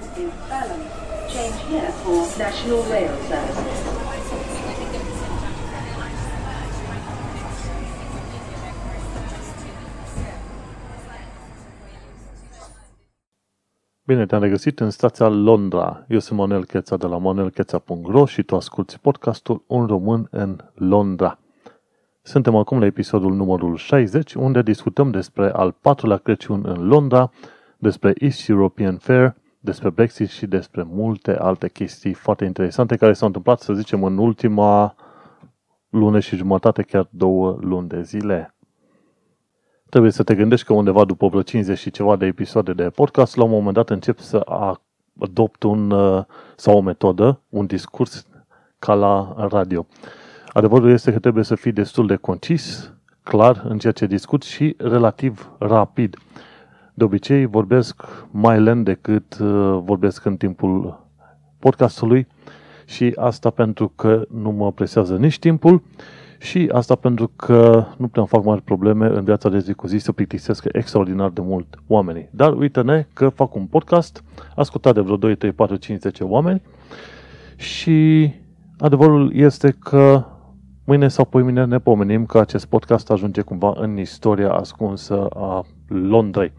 is Balham. Change here for National Rail Services. Bine te-am regăsit în stația Londra. Eu sunt Manuel Cheța de la manuelcheța.ro și tu asculti podcastul Un român în Londra. Suntem acum la episodul numărul 60, unde discutăm despre al patrulea Crăciun în Londra, despre East European Fair, despre Brexit și despre multe alte chestii foarte interesante care s-au întâmplat, să zicem, în ultima lună și jumătate, chiar două luni de zile. Trebuie să te gândești că undeva după vreo 50 și ceva de episoade de podcast, la un moment dat încep să adopt un, uh, sau o metodă, un discurs ca la radio. Adevărul este că trebuie să fii destul de concis, clar în ceea ce discut și relativ rapid. De obicei vorbesc mai lent decât uh, vorbesc în timpul podcastului și asta pentru că nu mă presează nici timpul și asta pentru că nu prea fac mari probleme în viața de zi cu zi să plictisesc extraordinar de mult oamenii. Dar uite-ne că fac un podcast ascultat de vreo 2, 3, 4, 5, 10 oameni și adevărul este că mâine sau poimine ne pomenim că acest podcast ajunge cumva în istoria ascunsă a Londrei.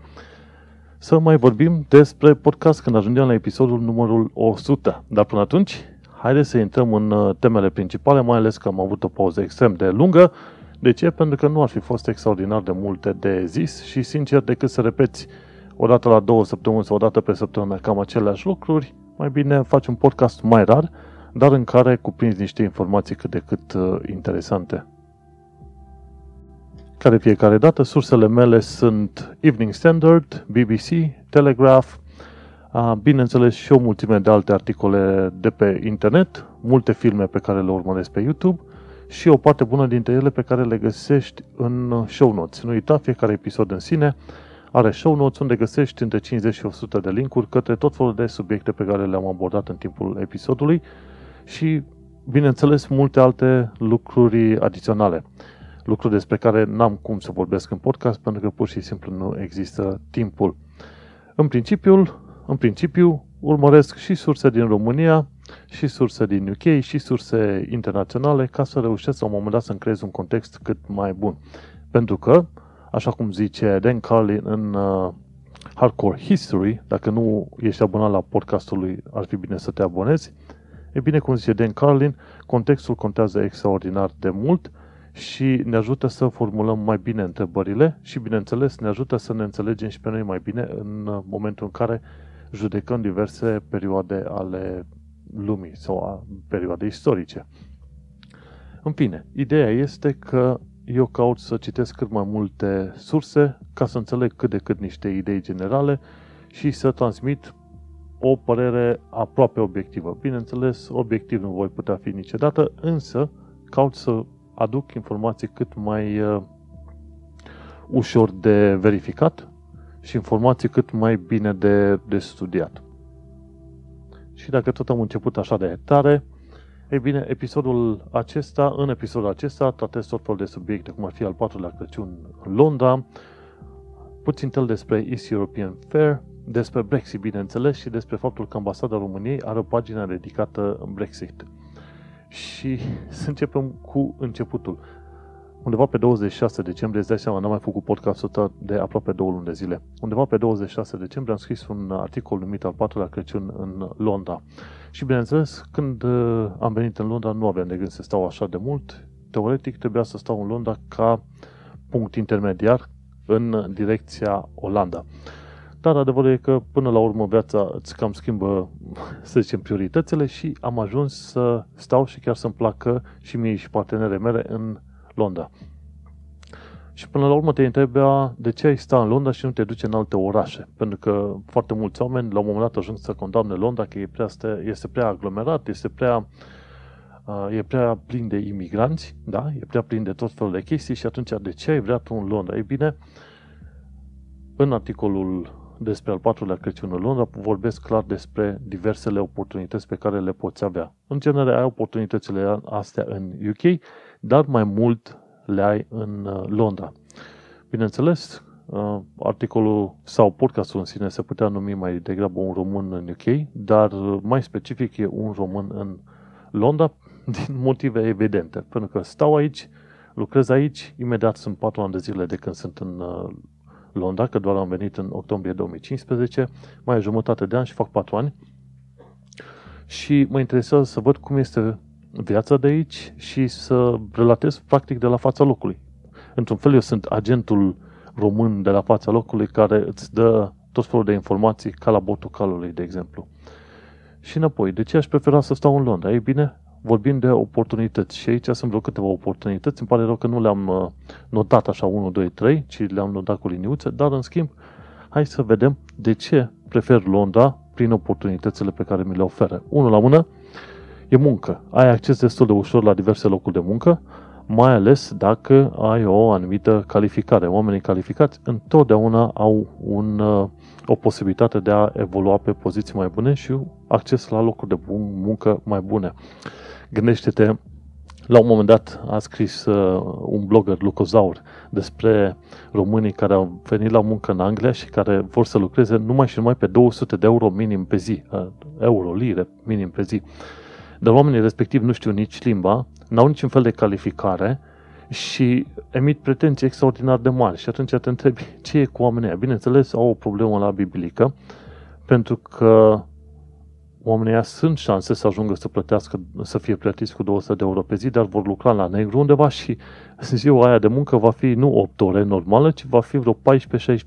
Să mai vorbim despre podcast când ajungem la episodul numărul 100. Dar până atunci, haideți să intrăm în uh, temele principale, mai ales că am avut o pauză extrem de lungă. De ce? Pentru că nu ar fi fost extraordinar de multe de zis și, sincer, decât să repeți o dată la două săptămâni sau o dată pe săptămână cam aceleași lucruri, mai bine faci un podcast mai rar, dar în care cuprinzi niște informații cât de cât uh, interesante. Ca de fiecare dată, sursele mele sunt Evening Standard, BBC, Telegraph, bineînțeles și o mulțime de alte articole de pe internet, multe filme pe care le urmăresc pe YouTube și o parte bună dintre ele pe care le găsești în show notes. Nu uita, fiecare episod în sine are show notes unde găsești între 50 și 100 de linkuri către tot felul de subiecte pe care le-am abordat în timpul episodului și, bineînțeles, multe alte lucruri adiționale. Lucruri despre care n-am cum să vorbesc în podcast pentru că pur și simplu nu există timpul. În principiu, în principiu, urmăresc și surse din România, și surse din UK, și surse internaționale, ca să reușesc la un moment dat să-mi creez un context cât mai bun. Pentru că, așa cum zice Dan Carlin în uh, Hardcore History, dacă nu ești abonat la podcastul lui, ar fi bine să te abonezi, e bine, cum zice Dan Carlin, contextul contează extraordinar de mult și ne ajută să formulăm mai bine întrebările și, bineînțeles, ne ajută să ne înțelegem și pe noi mai bine în momentul în care judecăm diverse perioade ale lumii sau a perioade istorice. În fine, ideea este că eu caut să citesc cât mai multe surse ca să înțeleg cât de cât niște idei generale și să transmit o părere aproape obiectivă. Bineînțeles, obiectiv nu voi putea fi niciodată, însă caut să aduc informații cât mai uh, ușor de verificat și informații cât mai bine de, de studiat. Și dacă tot am început așa de tare, ei bine, episodul acesta, în episodul acesta, tratez tot felul de subiecte, cum ar fi al patrulea Crăciun în Londra, puțin tel despre East European Fair, despre Brexit, bineînțeles, și despre faptul că ambasada României are o pagină dedicată în Brexit. Și să începem cu începutul undeva pe 26 decembrie, îți dai seama, n-am mai făcut podcastul ăsta de aproape două luni de zile. Undeva pe 26 decembrie am scris un articol numit al patrulea Crăciun în Londra. Și bineînțeles, când uh, am venit în Londra, nu aveam de gând să stau așa de mult. Teoretic, trebuia să stau în Londra ca punct intermediar în direcția Olanda. Dar adevărul e că până la urmă viața îți cam schimbă, să zicem, prioritățile și am ajuns să stau și chiar să-mi placă și mie și partenere mele în Londra. Și până la urmă te întrebea de ce ai sta în Londra și nu te duce în alte orașe. Pentru că foarte mulți oameni la un moment dat ajung să condamne Londra că e prea, este prea aglomerat, este prea, uh, e prea plin de imigranți, da? e prea plin de tot felul de chestii și atunci de ce ai vrea tu în Londra? Ei bine, în articolul despre al patrulea Crăciun în Londra vorbesc clar despre diversele oportunități pe care le poți avea. În general ai oportunitățile astea în UK, dar mai mult le ai în uh, Londra. Bineînțeles, uh, articolul sau podcastul în sine se putea numi mai degrabă un român în UK, dar mai specific e un român în Londra din motive evidente. Pentru că stau aici, lucrez aici, imediat sunt patru ani de zile de când sunt în uh, Londra, că doar am venit în octombrie 2015, mai e jumătate de an și fac patru ani. Și mă interesează să văd cum este viața de aici și să relatez practic de la fața locului. Într-un fel eu sunt agentul român de la fața locului care îți dă tot felul de informații ca la botul calului, de exemplu. Și înapoi, de ce aș prefera să stau în Londra? Ei bine, vorbim de oportunități și aici sunt vreo câteva oportunități. Îmi pare rău că nu le-am uh, notat așa 1, 2, 3, ci le-am notat cu liniuțe, dar în schimb, hai să vedem de ce prefer Londra prin oportunitățile pe care mi le oferă. Unul la mână e muncă. Ai acces destul de ușor la diverse locuri de muncă, mai ales dacă ai o anumită calificare. Oamenii calificați întotdeauna au un, uh, o posibilitate de a evolua pe poziții mai bune și acces la locuri de muncă mai bune. Gândește-te, la un moment dat a scris uh, un blogger, Lucozaur, despre românii care au venit la muncă în Anglia și care vor să lucreze numai și numai pe 200 de euro minim pe zi, uh, euro, lire minim pe zi. Dar oamenii respectiv nu știu nici limba, n-au niciun fel de calificare și emit pretenții extraordinar de mari. Și atunci te întrebi ce e cu oamenii Bineînțeles, au o problemă la biblică, pentru că oamenii sunt șanse să ajungă să plătească, să fie plătiți cu 200 de euro pe zi, dar vor lucra la negru undeva și ziua aia de muncă va fi nu 8 ore normală, ci va fi vreo 14-16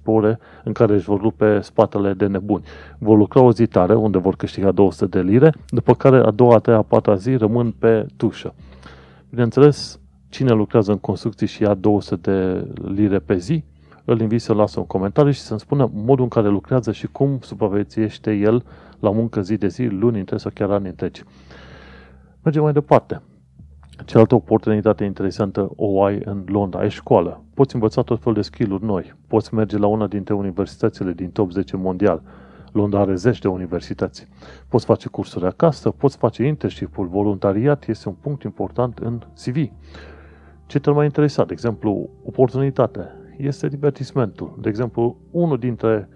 ore în care își vor rupe spatele de nebuni. Vor lucra o zi tare, unde vor câștiga 200 de lire, după care a doua, a treia, a patra zi rămân pe tușă. Bineînțeles, cine lucrează în construcții și ia 200 de lire pe zi, îl invit să lasă un comentariu și să-mi spună modul în care lucrează și cum supraviețuiește el la muncă zi de zi, luni întregi sau chiar ani întregi. Mergem mai departe. Cealaltă oportunitate interesantă o ai în Londra. Ai școală. Poți învăța tot felul de skill-uri noi. Poți merge la una dintre universitățile din top 10 mondial. Londra are zeci de universități. Poți face cursuri acasă, poți face internship-uri, voluntariat este un punct important în CV. Ce te mai interesat? De exemplu, oportunitate este divertismentul. De exemplu, unul dintre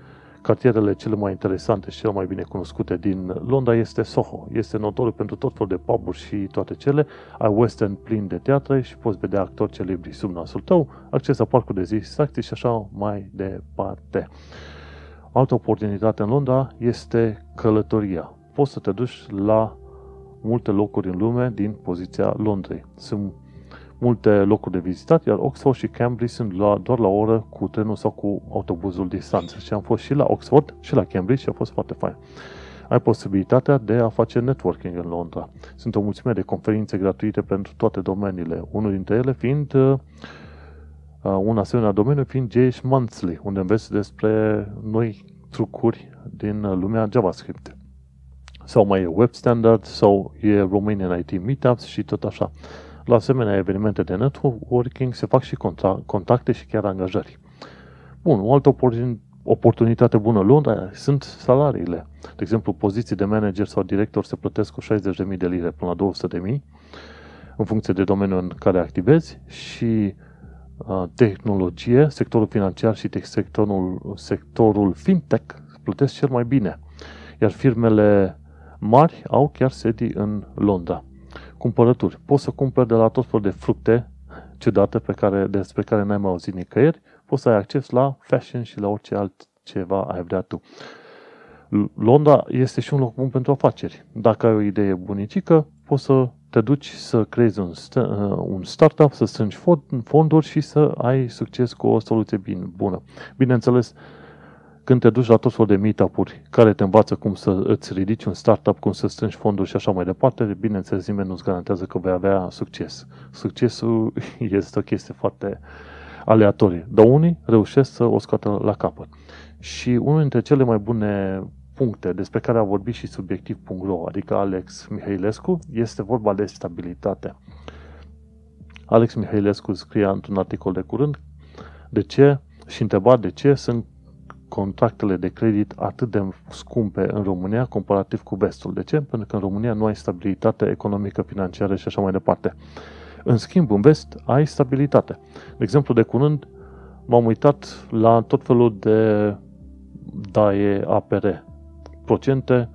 cartierele cele mai interesante și cele mai bine cunoscute din Londra este Soho. Este notoriu pentru tot felul de puburi și toate cele. Ai West End plin de teatre și poți vedea actori celebri sub nasul tău, acces la parcul de distracții și așa mai departe. Altă oportunitate în Londra este călătoria. Poți să te duci la multe locuri în lume din poziția Londrei. Sunt multe locuri de vizitat, iar Oxford și Cambridge sunt la, doar la o oră cu trenul sau cu autobuzul distanță. Și am fost și la Oxford și la Cambridge și a fost foarte fain. Ai posibilitatea de a face networking în Londra. Sunt o mulțime de conferințe gratuite pentru toate domeniile. Unul dintre ele fiind uh, un asemenea domeniu fiind JS Monthly, unde înveți despre noi trucuri din lumea JavaScript. Sau mai e Web Standard, sau e Romanian IT Meetups și tot așa. La asemenea evenimente de networking se fac și contacte și chiar angajări. Bun, o altă oportunitate bună Londra sunt salariile. De exemplu, poziții de manager sau director se plătesc cu 60.000 de lire până la 200.000 în funcție de domeniul în care activezi și uh, tehnologie, sectorul financiar și sectorul, sectorul fintech plătesc cel mai bine. Iar firmele mari au chiar sedii în Londra cumpărături. Poți să cumperi de la tot felul de fructe ciudate pe care, despre care n-ai mai auzit nicăieri, poți să ai acces la fashion și la orice altceva ai vrea tu. Londra este și un loc bun pentru afaceri. Dacă ai o idee bunicică, poți să te duci să creezi un, st- uh, un startup, să strângi fonduri și să ai succes cu o soluție bine, bună. Bineînțeles, când te duci la tot felul de meetup-uri care te învață cum să îți ridici un startup, cum să strângi fonduri și așa mai departe, bineînțeles nimeni nu-ți garantează că vei avea succes. Succesul este o chestie foarte aleatorie, dar unii reușesc să o scoată la capăt. Și unul dintre cele mai bune puncte despre care a vorbit și subiectiv.ro, adică Alex Mihailescu, este vorba de stabilitate. Alex Mihailescu scria într-un articol de curând de ce și întreba de ce sunt contractele de credit atât de scumpe în România comparativ cu vestul. De ce? Pentru că în România nu ai stabilitate economică, financiară și așa mai departe. În schimb, în vest ai stabilitate. De exemplu, de curând m-am uitat la tot felul de DAE APR, procente,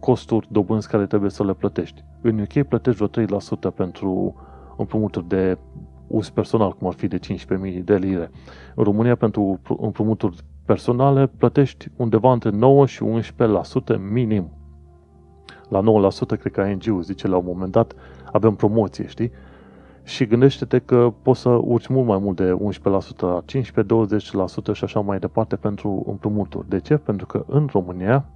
costuri, dobânzi care trebuie să le plătești. În UK plătești vreo 3% pentru împrumuturi de uz personal, cum ar fi de 15.000 de lire. În România, pentru împrumuturi personale, plătești undeva între 9 și 11% minim. La 9% cred că ING zice la un moment dat, avem promoție, știi? Și gândește-te că poți să urci mult mai mult de 11%, 15-20% și așa mai departe pentru împrumuturi. De ce? Pentru că în România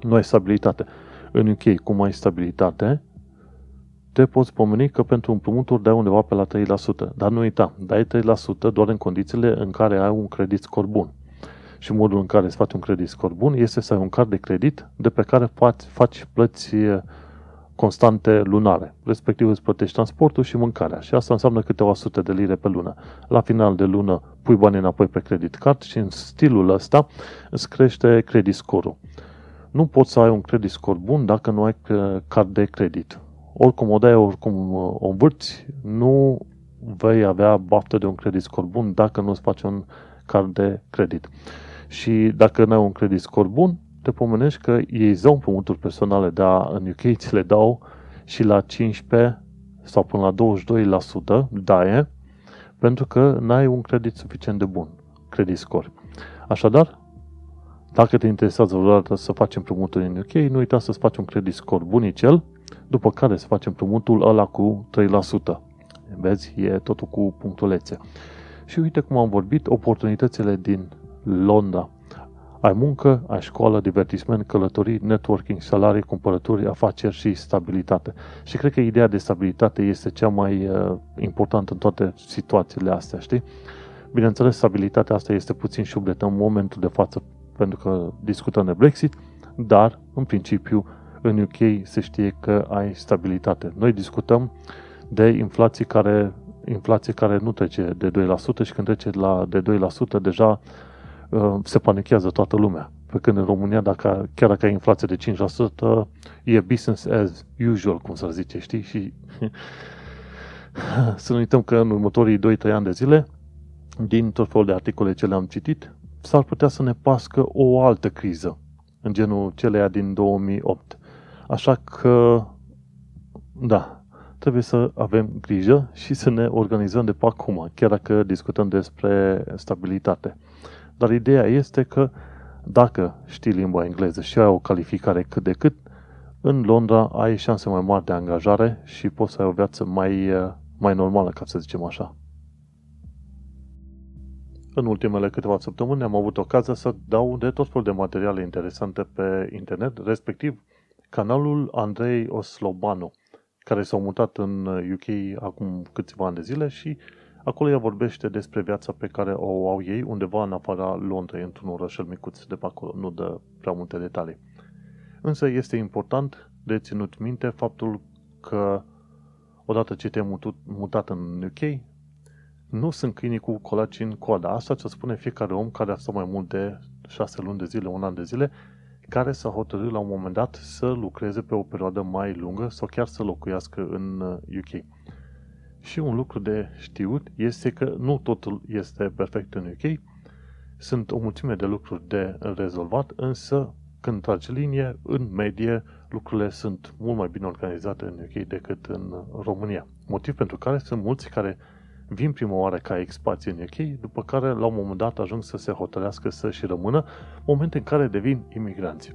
nu ai stabilitate. În UK, cum ai stabilitate, te poți pomeni că pentru împrumuturi dai undeva pe la 3%. Dar nu uita, dai 3% doar în condițiile în care ai un credit scor bun. Și modul în care îți faci un credit scor bun este să ai un card de credit de pe care faci, faci plăți constante lunare. Respectiv îți plătești transportul și mâncarea. Și asta înseamnă câteva sute de lire pe lună. La final de lună pui banii înapoi pe credit card și în stilul ăsta îți crește credit scorul. Nu poți să ai un credit score bun dacă nu ai card de credit. Oricum o dai, oricum o învârți, nu vei avea baftă de un credit score bun dacă nu îți faci un card de credit. Și dacă nu ai un credit score bun, te pomenești că ei zău împrumuturi personale, dar în UK ți le dau și la 15 sau până la 22% daie, pentru că n-ai un credit suficient de bun, credit score. Așadar, dacă te interesează vreodată să faci împrumuturi în UK, nu uita să-ți faci un credit score bunicel, după care să faci împrumutul ăla cu 3%. Vezi, e totul cu punctulețe. Și uite cum am vorbit, oportunitățile din Londra. Ai muncă, ai școală, divertisment, călătorii, networking, salarii, cumpărături, afaceri și stabilitate. Și cred că ideea de stabilitate este cea mai uh, importantă în toate situațiile astea, știi? Bineînțeles, stabilitatea asta este puțin șubletă în momentul de față, pentru că discutăm de Brexit, dar, în principiu, în UK se știe că ai stabilitate. Noi discutăm de inflație care, inflație care nu trece de 2% și când trece la de 2%, deja Uh, se panichează toată lumea. Pe când în România, dacă, chiar dacă ai inflație de 5%, e business as usual, cum să zice, știi? Și să nu uităm că în următorii 2-3 ani de zile, din tot felul de articole ce le-am citit, s-ar putea să ne pască o altă criză, în genul celeia din 2008. Așa că, da, trebuie să avem grijă și să ne organizăm de pe acum, chiar dacă discutăm despre stabilitate. Dar ideea este că dacă știi limba engleză și ai o calificare cât de cât, în Londra ai șanse mai mari de angajare și poți să ai o viață mai, mai normală, ca să zicem așa. În ultimele câteva săptămâni am avut ocazia să dau de tot felul de materiale interesante pe internet, respectiv canalul Andrei Oslobanu, care s-a mutat în UK acum câțiva ani de zile și Acolo ea vorbește despre viața pe care o au ei undeva în afara Londrei, într-un orășel micuț de pe acolo. Nu dă prea multe detalii. Însă este important de ținut minte faptul că odată ce te-ai mutat în UK, nu sunt câinii cu colaci în coada. Asta ce spune fiecare om care a stat mai mult de șase luni de zile, un an de zile, care s-a hotărât la un moment dat să lucreze pe o perioadă mai lungă sau chiar să locuiască în UK. Și un lucru de știut este că nu totul este perfect în UK. Sunt o mulțime de lucruri de rezolvat, însă când tragi linie, în medie, lucrurile sunt mult mai bine organizate în UK decât în România. Motiv pentru care sunt mulți care vin prima oară ca expații în UK, după care la un moment dat ajung să se hotărească să și rămână, momente în care devin imigranți.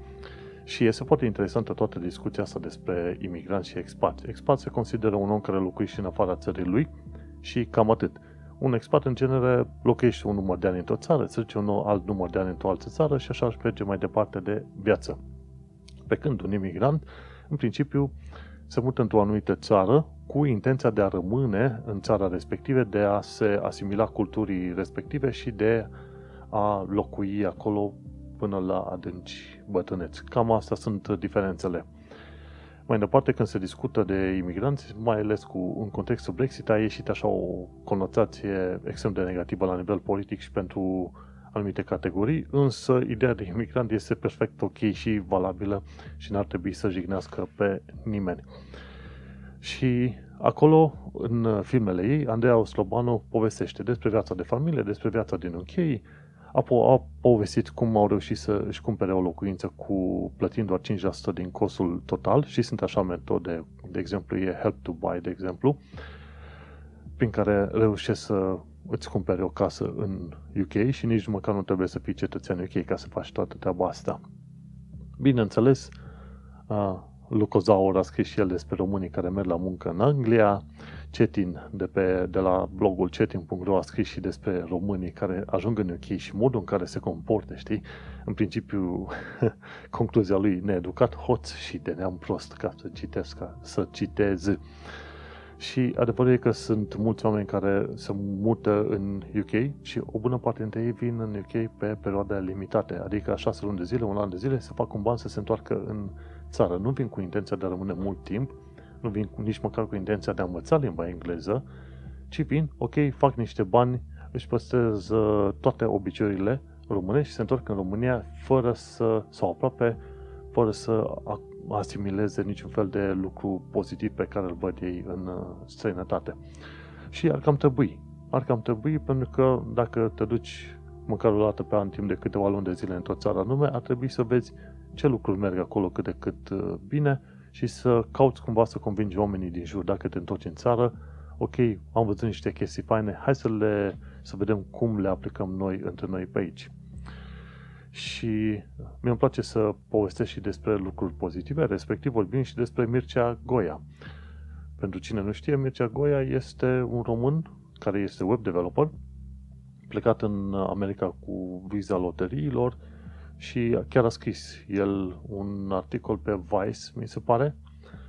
Și este foarte interesantă toată discuția asta despre imigranți și expați. Expat se consideră un om care locuiește în afara țării lui și cam atât. Un expat, în genere, locuiește un număr de ani într-o țară, se duce un alt număr de ani într-o altă țară și așa își merge mai departe de viață. Pe când un imigrant, în principiu, se mută într-o anumită țară cu intenția de a rămâne în țara respective, de a se asimila culturii respective și de a locui acolo până la adânci bătrâneți. Cam astea sunt diferențele. Mai departe, când se discută de imigranți, mai ales cu, în contextul Brexit, a ieșit așa o conotație extrem de negativă la nivel politic și pentru anumite categorii, însă ideea de imigrant este perfect ok și valabilă și n-ar trebui să jignească pe nimeni. Și acolo, în filmele ei, Andreea Oslobanu povestește despre viața de familie, despre viața din UK, a, po- a povestit cum au reușit să își cumpere o locuință cu plătind doar 5% din costul total și sunt așa metode, de exemplu e Help to Buy, de exemplu, prin care reușești să îți cumpere o casă în UK și nici măcar nu trebuie să fii cetățean UK ca să faci toată treaba asta. Bineînțeles, Luco Zaur a scris și el despre românii care merg la muncă în Anglia, Cetin de, pe, de la blogul cetin.ro a scris și despre românii care ajung în UK și modul în care se comportă, știi? În principiu, concluzia lui, needucat, hoț și de neam prost, ca să citesc, ca să citez. Și adevărul e că sunt mulți oameni care se mută în UK și o bună parte dintre ei vin în UK pe perioade limitate, adică șase luni de zile, un an de zile, să facă un ban să se întoarcă în țară. Nu vin cu intenția de a rămâne mult timp, nu vin cu, nici măcar cu intenția de a învăța limba engleză, ci vin, ok, fac niște bani, își păstrez uh, toate obiceiurile românești și se întorc în România fără să, sau aproape, fără să asimileze niciun fel de lucru pozitiv pe care îl văd ei în uh, străinătate. Și ar cam trebui. Ar cam trebui pentru că dacă te duci măcar o dată pe an timp de câteva luni de zile într-o țară anume, ar trebui să vezi ce lucruri merg acolo cât de cât uh, bine și să cauți cumva să convingi oamenii din jur dacă te întorci în țară, ok, am văzut niște chestii faine, hai să le să vedem cum le aplicăm noi între noi pe aici. Și mi-mi place să povestesc și despre lucruri pozitive, respectiv vorbim și despre Mircea Goia. Pentru cine nu știe, Mircea Goia este un român care este web developer, plecat în America cu viza loteriilor, și chiar a scris el un articol pe Vice, mi se pare,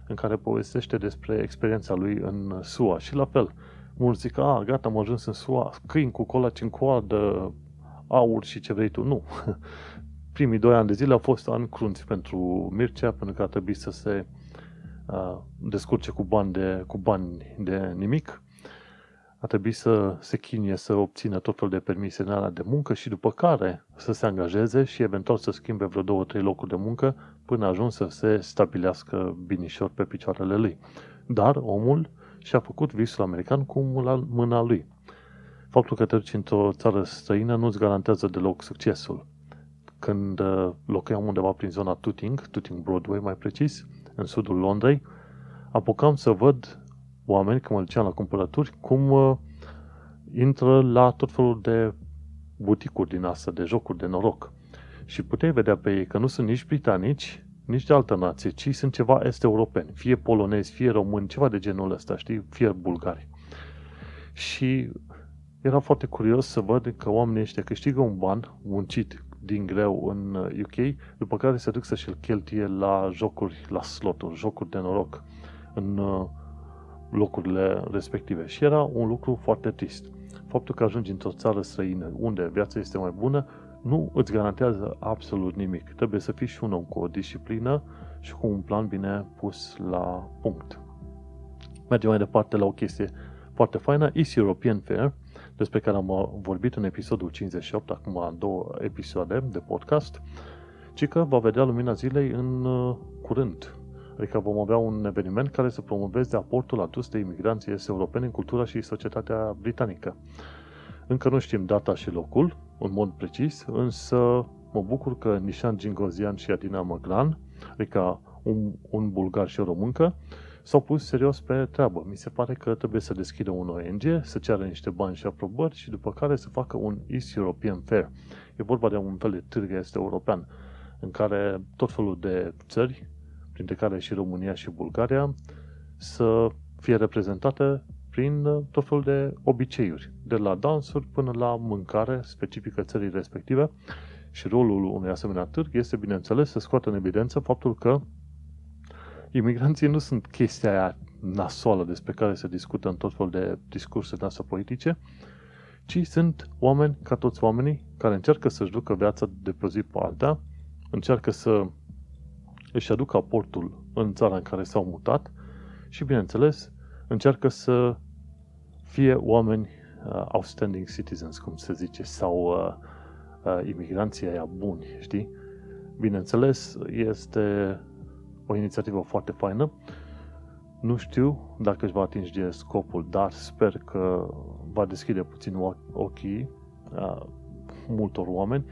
în care povestește despre experiența lui în SUA. Și la fel, mulți zic, a, gata, am ajuns în SUA, câini cu colaci în coadă, aur și ce vrei tu. Nu. Primii doi ani de zile au fost ani crunți pentru Mircea, pentru că a trebuit să se uh, descurce cu bani de, cu bani de nimic a trebuit să se chinie să obțină tot felul de permise de muncă și după care să se angajeze și eventual să schimbe vreo două, trei locuri de muncă până ajuns să se stabilească binișor pe picioarele lui. Dar omul și-a făcut visul american cu mâna lui. Faptul că te duci într-o țară străină nu-ți garantează deloc succesul. Când uh, locuiam undeva prin zona Tooting, Tooting Broadway mai precis, în sudul Londrei, apucam să văd oameni, când mă duceam la cumpărături, cum uh, intră la tot felul de buticuri din asta, de jocuri de noroc. Și puteai vedea pe ei că nu sunt nici britanici, nici de altă nație, ci sunt ceva est-europeni, fie polonezi, fie români, ceva de genul ăsta, știi, fie bulgari. Și era foarte curios să văd că oamenii ăștia câștigă un ban muncit din greu în UK, uh, după care se duc să-și-l cheltuie la jocuri, la sloturi, jocuri de noroc, în uh, locurile respective. Și era un lucru foarte trist. Faptul că ajungi într-o țară străină unde viața este mai bună, nu îți garantează absolut nimic. Trebuie să fii și un om cu o disciplină și cu un plan bine pus la punct. Mergem mai departe la o chestie foarte faină, East European Fair, despre care am vorbit în episodul 58, acum două episoade de podcast, ci că va vedea lumina zilei în uh, curând, Adică vom avea un eveniment care să promoveze aportul adus de imigranții europeni în cultura și societatea britanică. Încă nu știm data și locul, în mod precis, însă mă bucur că Nishan Gingozian și Adina Măglan, adică un, un bulgar și o româncă, s-au pus serios pe treabă. Mi se pare că trebuie să deschidă un ONG, să ceară niște bani și aprobări și după care să facă un East European Fair. E vorba de un fel de târg este european, în care tot felul de țări printre care și România și Bulgaria, să fie reprezentate prin uh, tot felul de obiceiuri, de la dansuri până la mâncare specifică țării respective. Și rolul unui asemenea târg este, bineînțeles, să scoată în evidență faptul că imigranții nu sunt chestia aia nasoală despre care se discută în tot felul de discursuri noastre politice, ci sunt oameni ca toți oamenii care încearcă să-și ducă viața de pe zi pe alta, încearcă să își aduc aportul în țara în care s-au mutat și, bineînțeles, încearcă să fie oameni uh, outstanding citizens, cum se zice, sau uh, uh, imigranții aia buni, știi? Bineînțeles, este o inițiativă foarte faină. Nu știu dacă își va atinge scopul, dar sper că va deschide puțin ochii a, multor oameni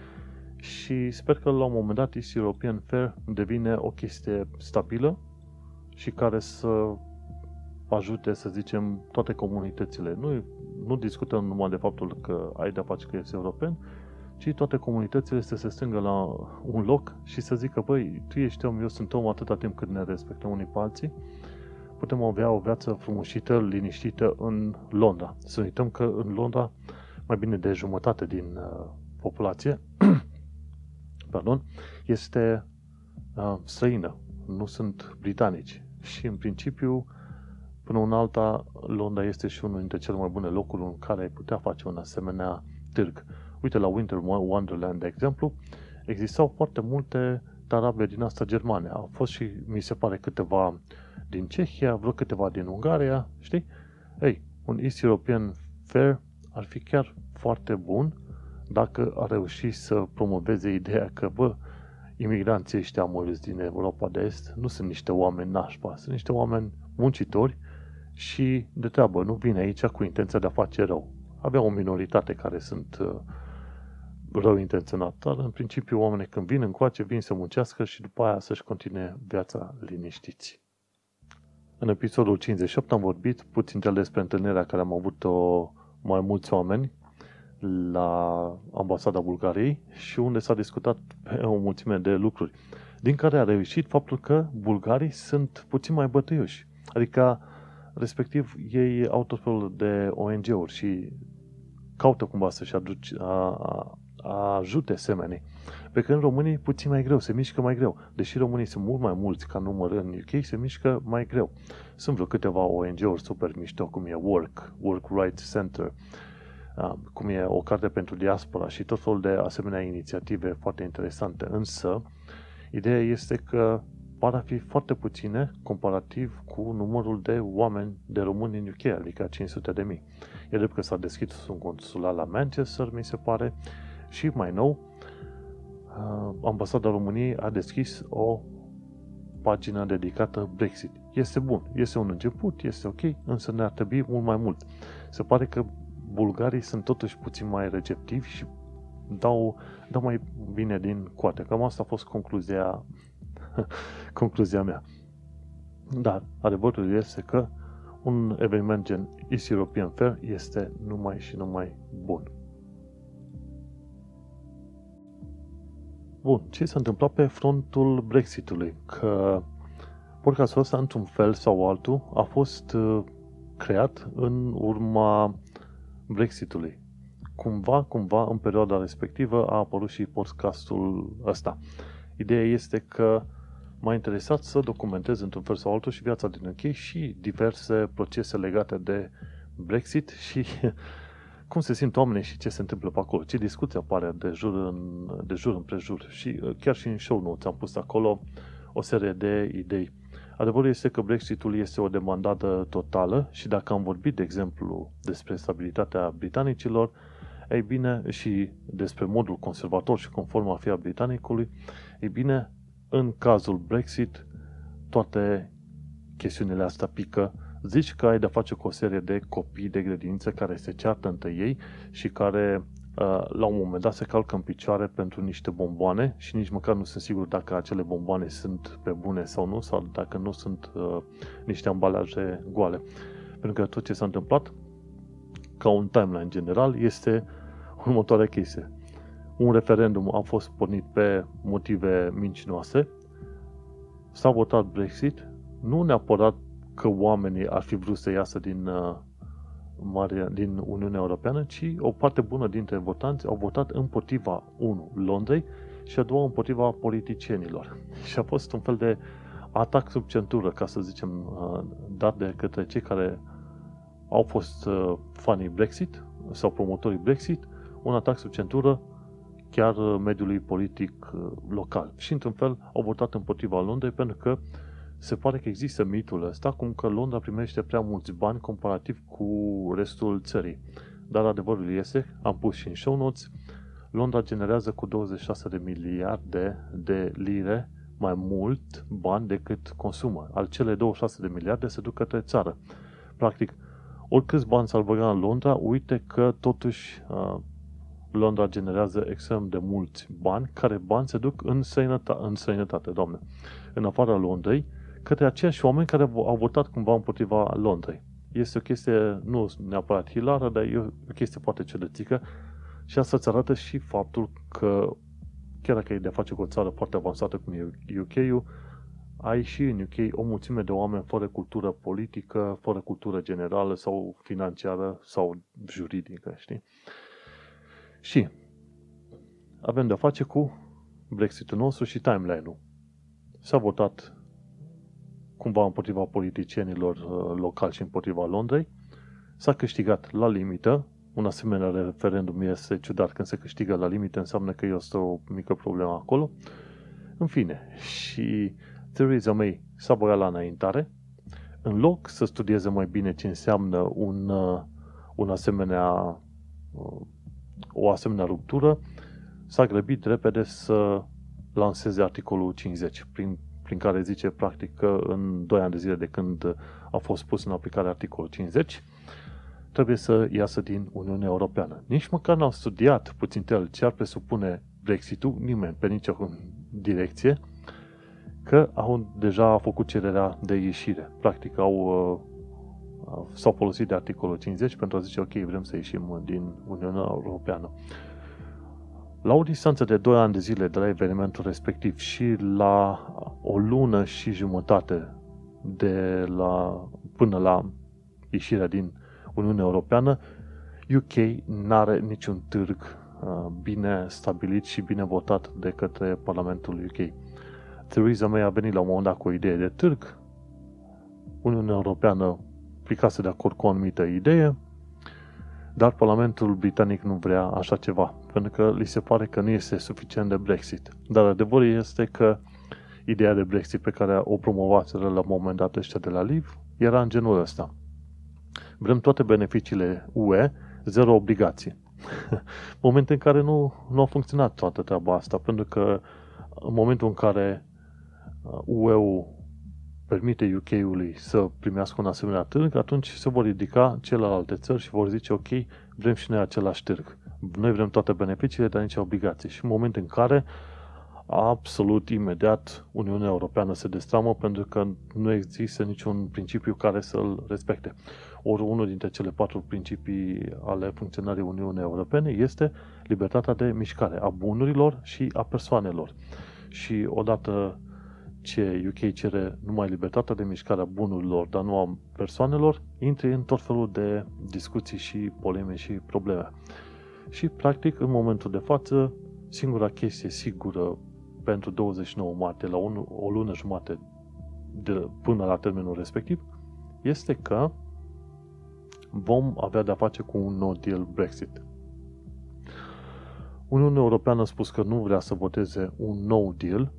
și sper că la un moment dat East European Fair devine o chestie stabilă și care să ajute, să zicem, toate comunitățile. Nu, nu discutăm numai de faptul că ai de-a face că ești european, ci toate comunitățile să se strângă la un loc și să zică, băi, tu ești om, eu sunt om atâta timp cât ne respectăm unii pe alții, putem avea o viață frumușită, liniștită în Londra. Să uităm că în Londra mai bine de jumătate din uh, populație pardon, este uh, străină, nu sunt britanici. Și în principiu, până în alta, Londra este și unul dintre cele mai bune locuri în care ai putea face un asemenea târg. Uite, la Winter Wonderland, de exemplu, existau foarte multe tarabe din asta germane. Au fost și, mi se pare, câteva din Cehia, vreo câteva din Ungaria, știi? Ei, un East European Fair ar fi chiar foarte bun dacă a reușit să promoveze ideea că, bă, imigranții ăștia mulți din Europa de Est nu sunt niște oameni nașpa, sunt niște oameni muncitori și de treabă, nu vine aici cu intenția de a face rău. Avea o minoritate care sunt uh, rău intenționat, dar în principiu oamenii când vin încoace, vin să muncească și după aia să-și continue viața liniștiți. În episodul 58 am vorbit puțin despre întâlnirea care am avut-o mai mulți oameni la ambasada Bulgariei și unde s-a discutat pe o mulțime de lucruri, din care a reușit faptul că bulgarii sunt puțin mai bătăioși. Adică, respectiv, ei au tot felul de ONG-uri și caută cumva să-și aduce, a, a, a ajute semenii. Pe când românii puțin mai greu, se mișcă mai greu. Deși românii sunt mult mai mulți ca număr în UK, se mișcă mai greu. Sunt vreo câteva ONG-uri super mișto, cum e Work, Work Rights Center, cum e o carte pentru diaspora și tot felul de asemenea inițiative foarte interesante. Însă, ideea este că par a fi foarte puține comparativ cu numărul de oameni de români în UK, adică 500 de mii. E drept că s-a deschis un consulat la Manchester, mi se pare, și mai nou, ambasada României a deschis o pagină dedicată Brexit. Este bun, este un început, este ok, însă ne-ar trebui mult mai mult. Se pare că bulgarii sunt totuși puțin mai receptivi și dau, dau mai bine din coate. Cam asta a fost concluzia, concluzia mea. Dar adevărul este că un eveniment gen East European Fair este numai și numai bun. Bun, ce s-a întâmplat pe frontul Brexitului? Că podcastul ăsta, într-un fel sau altul, a fost uh, creat în urma Brexitului. Cumva, cumva, în perioada respectivă a apărut și podcastul ăsta. Ideea este că m-a interesat să documentez într-un fel sau altul și viața din UK și diverse procese legate de Brexit și cum se simt oamenii și ce se întâmplă pe acolo, ce discuții apare de jur în, de jur împrejur. Și uh, chiar și în show notes am pus acolo o serie de idei. Adevărul este că Brexitul este o demandată totală și dacă am vorbit, de exemplu, despre stabilitatea britanicilor, ei bine, și despre modul conservator și conform a fi a britanicului, ei bine, în cazul Brexit, toate chestiunile astea pică. Zici că ai de-a face cu o serie de copii de grădiniță care se ceartă între ei și care Uh, la un moment dat se calcă în picioare pentru niște bomboane și nici măcar nu sunt sigur dacă acele bomboane sunt pe bune sau nu, sau dacă nu sunt uh, niște ambalaje goale. Pentru că tot ce s-a întâmplat, ca un timeline general, este următoarea chestie. Un referendum a fost pornit pe motive mincinoase, s-a votat Brexit, nu neapărat că oamenii ar fi vrut să iasă din uh, mare din Uniunea Europeană, ci o parte bună dintre votanți au votat împotriva, unu, Londrei și a doua împotriva politicienilor. Și a fost un fel de atac sub centură, ca să zicem, uh, dat de către cei care au fost uh, fanii Brexit sau promotorii Brexit, un atac sub centură chiar uh, mediului politic local. Și într-un fel au votat împotriva Londrei pentru că se pare că există mitul ăsta, cum că Londra primește prea mulți bani comparativ cu restul țării. Dar adevărul este, am pus și în show notes, Londra generează cu 26 de miliarde de lire mai mult bani decât consumă. Al cele 26 de miliarde se duc către țară. Practic, oricâți bani s-ar băga în Londra, uite că totuși uh, Londra generează extrem de mulți bani, care bani se duc în, sănătate, în sănătate, doamne, în afara Londrei, către aceiași oameni care au votat cumva împotriva Londrei. Este o chestie nu neapărat hilară, dar e o chestie poate ciudățică și asta îți arată și faptul că chiar dacă e de a face cu o țară foarte avansată cum e UK-ul, ai și în UK o mulțime de oameni fără cultură politică, fără cultură generală sau financiară sau juridică, știi? Și avem de-a face cu Brexitul nostru și timeline-ul. S-a votat cumva împotriva politicienilor uh, locali și împotriva Londrei. S-a câștigat la limită. Un asemenea referendum este ciudat când se câștigă la limită, înseamnă că este o mică problemă acolo. În fine, și Theresa May s-a băgat la înaintare. În loc să studieze mai bine ce înseamnă un, uh, un asemenea uh, o asemenea ruptură, s-a grăbit repede să lanseze articolul 50, prin, prin care zice practic că în 2 ani de zile de când a fost pus în aplicare articolul 50, trebuie să iasă din Uniunea Europeană. Nici măcar n-au studiat puțin el ce ar presupune Brexit-ul, nimeni, pe nicio direcție, că au deja făcut cererea de ieșire. Practic au uh, s-au folosit de articolul 50 pentru a zice ok, vrem să ieșim din Uniunea Europeană. La o distanță de 2 ani de zile de la evenimentul respectiv și la o lună și jumătate de la, până la ieșirea din Uniunea Europeană, UK n-are niciun târg uh, bine stabilit și bine votat de către Parlamentul UK. Theresa May a venit la un moment dat cu o idee de târg, Uniunea Europeană plicase de acord cu o anumită idee, dar Parlamentul Britanic nu vrea așa ceva, pentru că li se pare că nu este suficient de Brexit. Dar adevărul este că ideea de Brexit pe care o promovaseră la un moment dat ăștia de la LIV era în genul ăsta. Vrem toate beneficiile UE, zero obligații. Moment în care nu, nu a funcționat toată treaba asta, pentru că în momentul în care UE-ul permite UK-ului să primească un asemenea târg, atunci se vor ridica celelalte țări și vor zice, ok, vrem și noi același târg. Noi vrem toate beneficiile, dar nici obligații. Și în momentul în care absolut imediat Uniunea Europeană se destramă pentru că nu există niciun principiu care să-l respecte. Ori unul dintre cele patru principii ale funcționării Uniunii Europene este libertatea de mișcare a bunurilor și a persoanelor. Și odată ce UK cere numai libertatea de mișcare a bunurilor, dar nu a persoanelor, intri în tot felul de discuții și poleme și probleme. Și, practic, în momentul de față, singura chestie sigură pentru 29 martie, la un, o lună jumate de, până la termenul respectiv, este că vom avea de-a face cu un no deal Brexit. Uniunea Europeană a spus că nu vrea să voteze un no deal,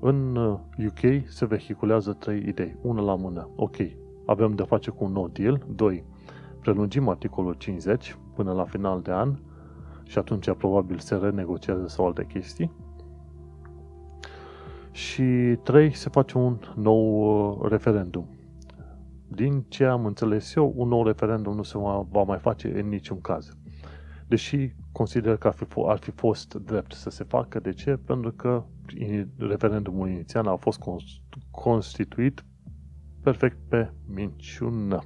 în UK uh, se vehiculează trei idei, una la mână. Ok, avem de face cu un no deal. 2. Prelungim articolul 50 până la final de an și atunci probabil se renegociază sau alte chestii. Și 3. Se face un nou uh, referendum. Din ce am înțeles eu, un nou referendum nu se va mai face în niciun caz. Deși consider că ar fi, ar fi fost drept să se facă. De ce? Pentru că referendumul inițial a fost constituit perfect pe minciună.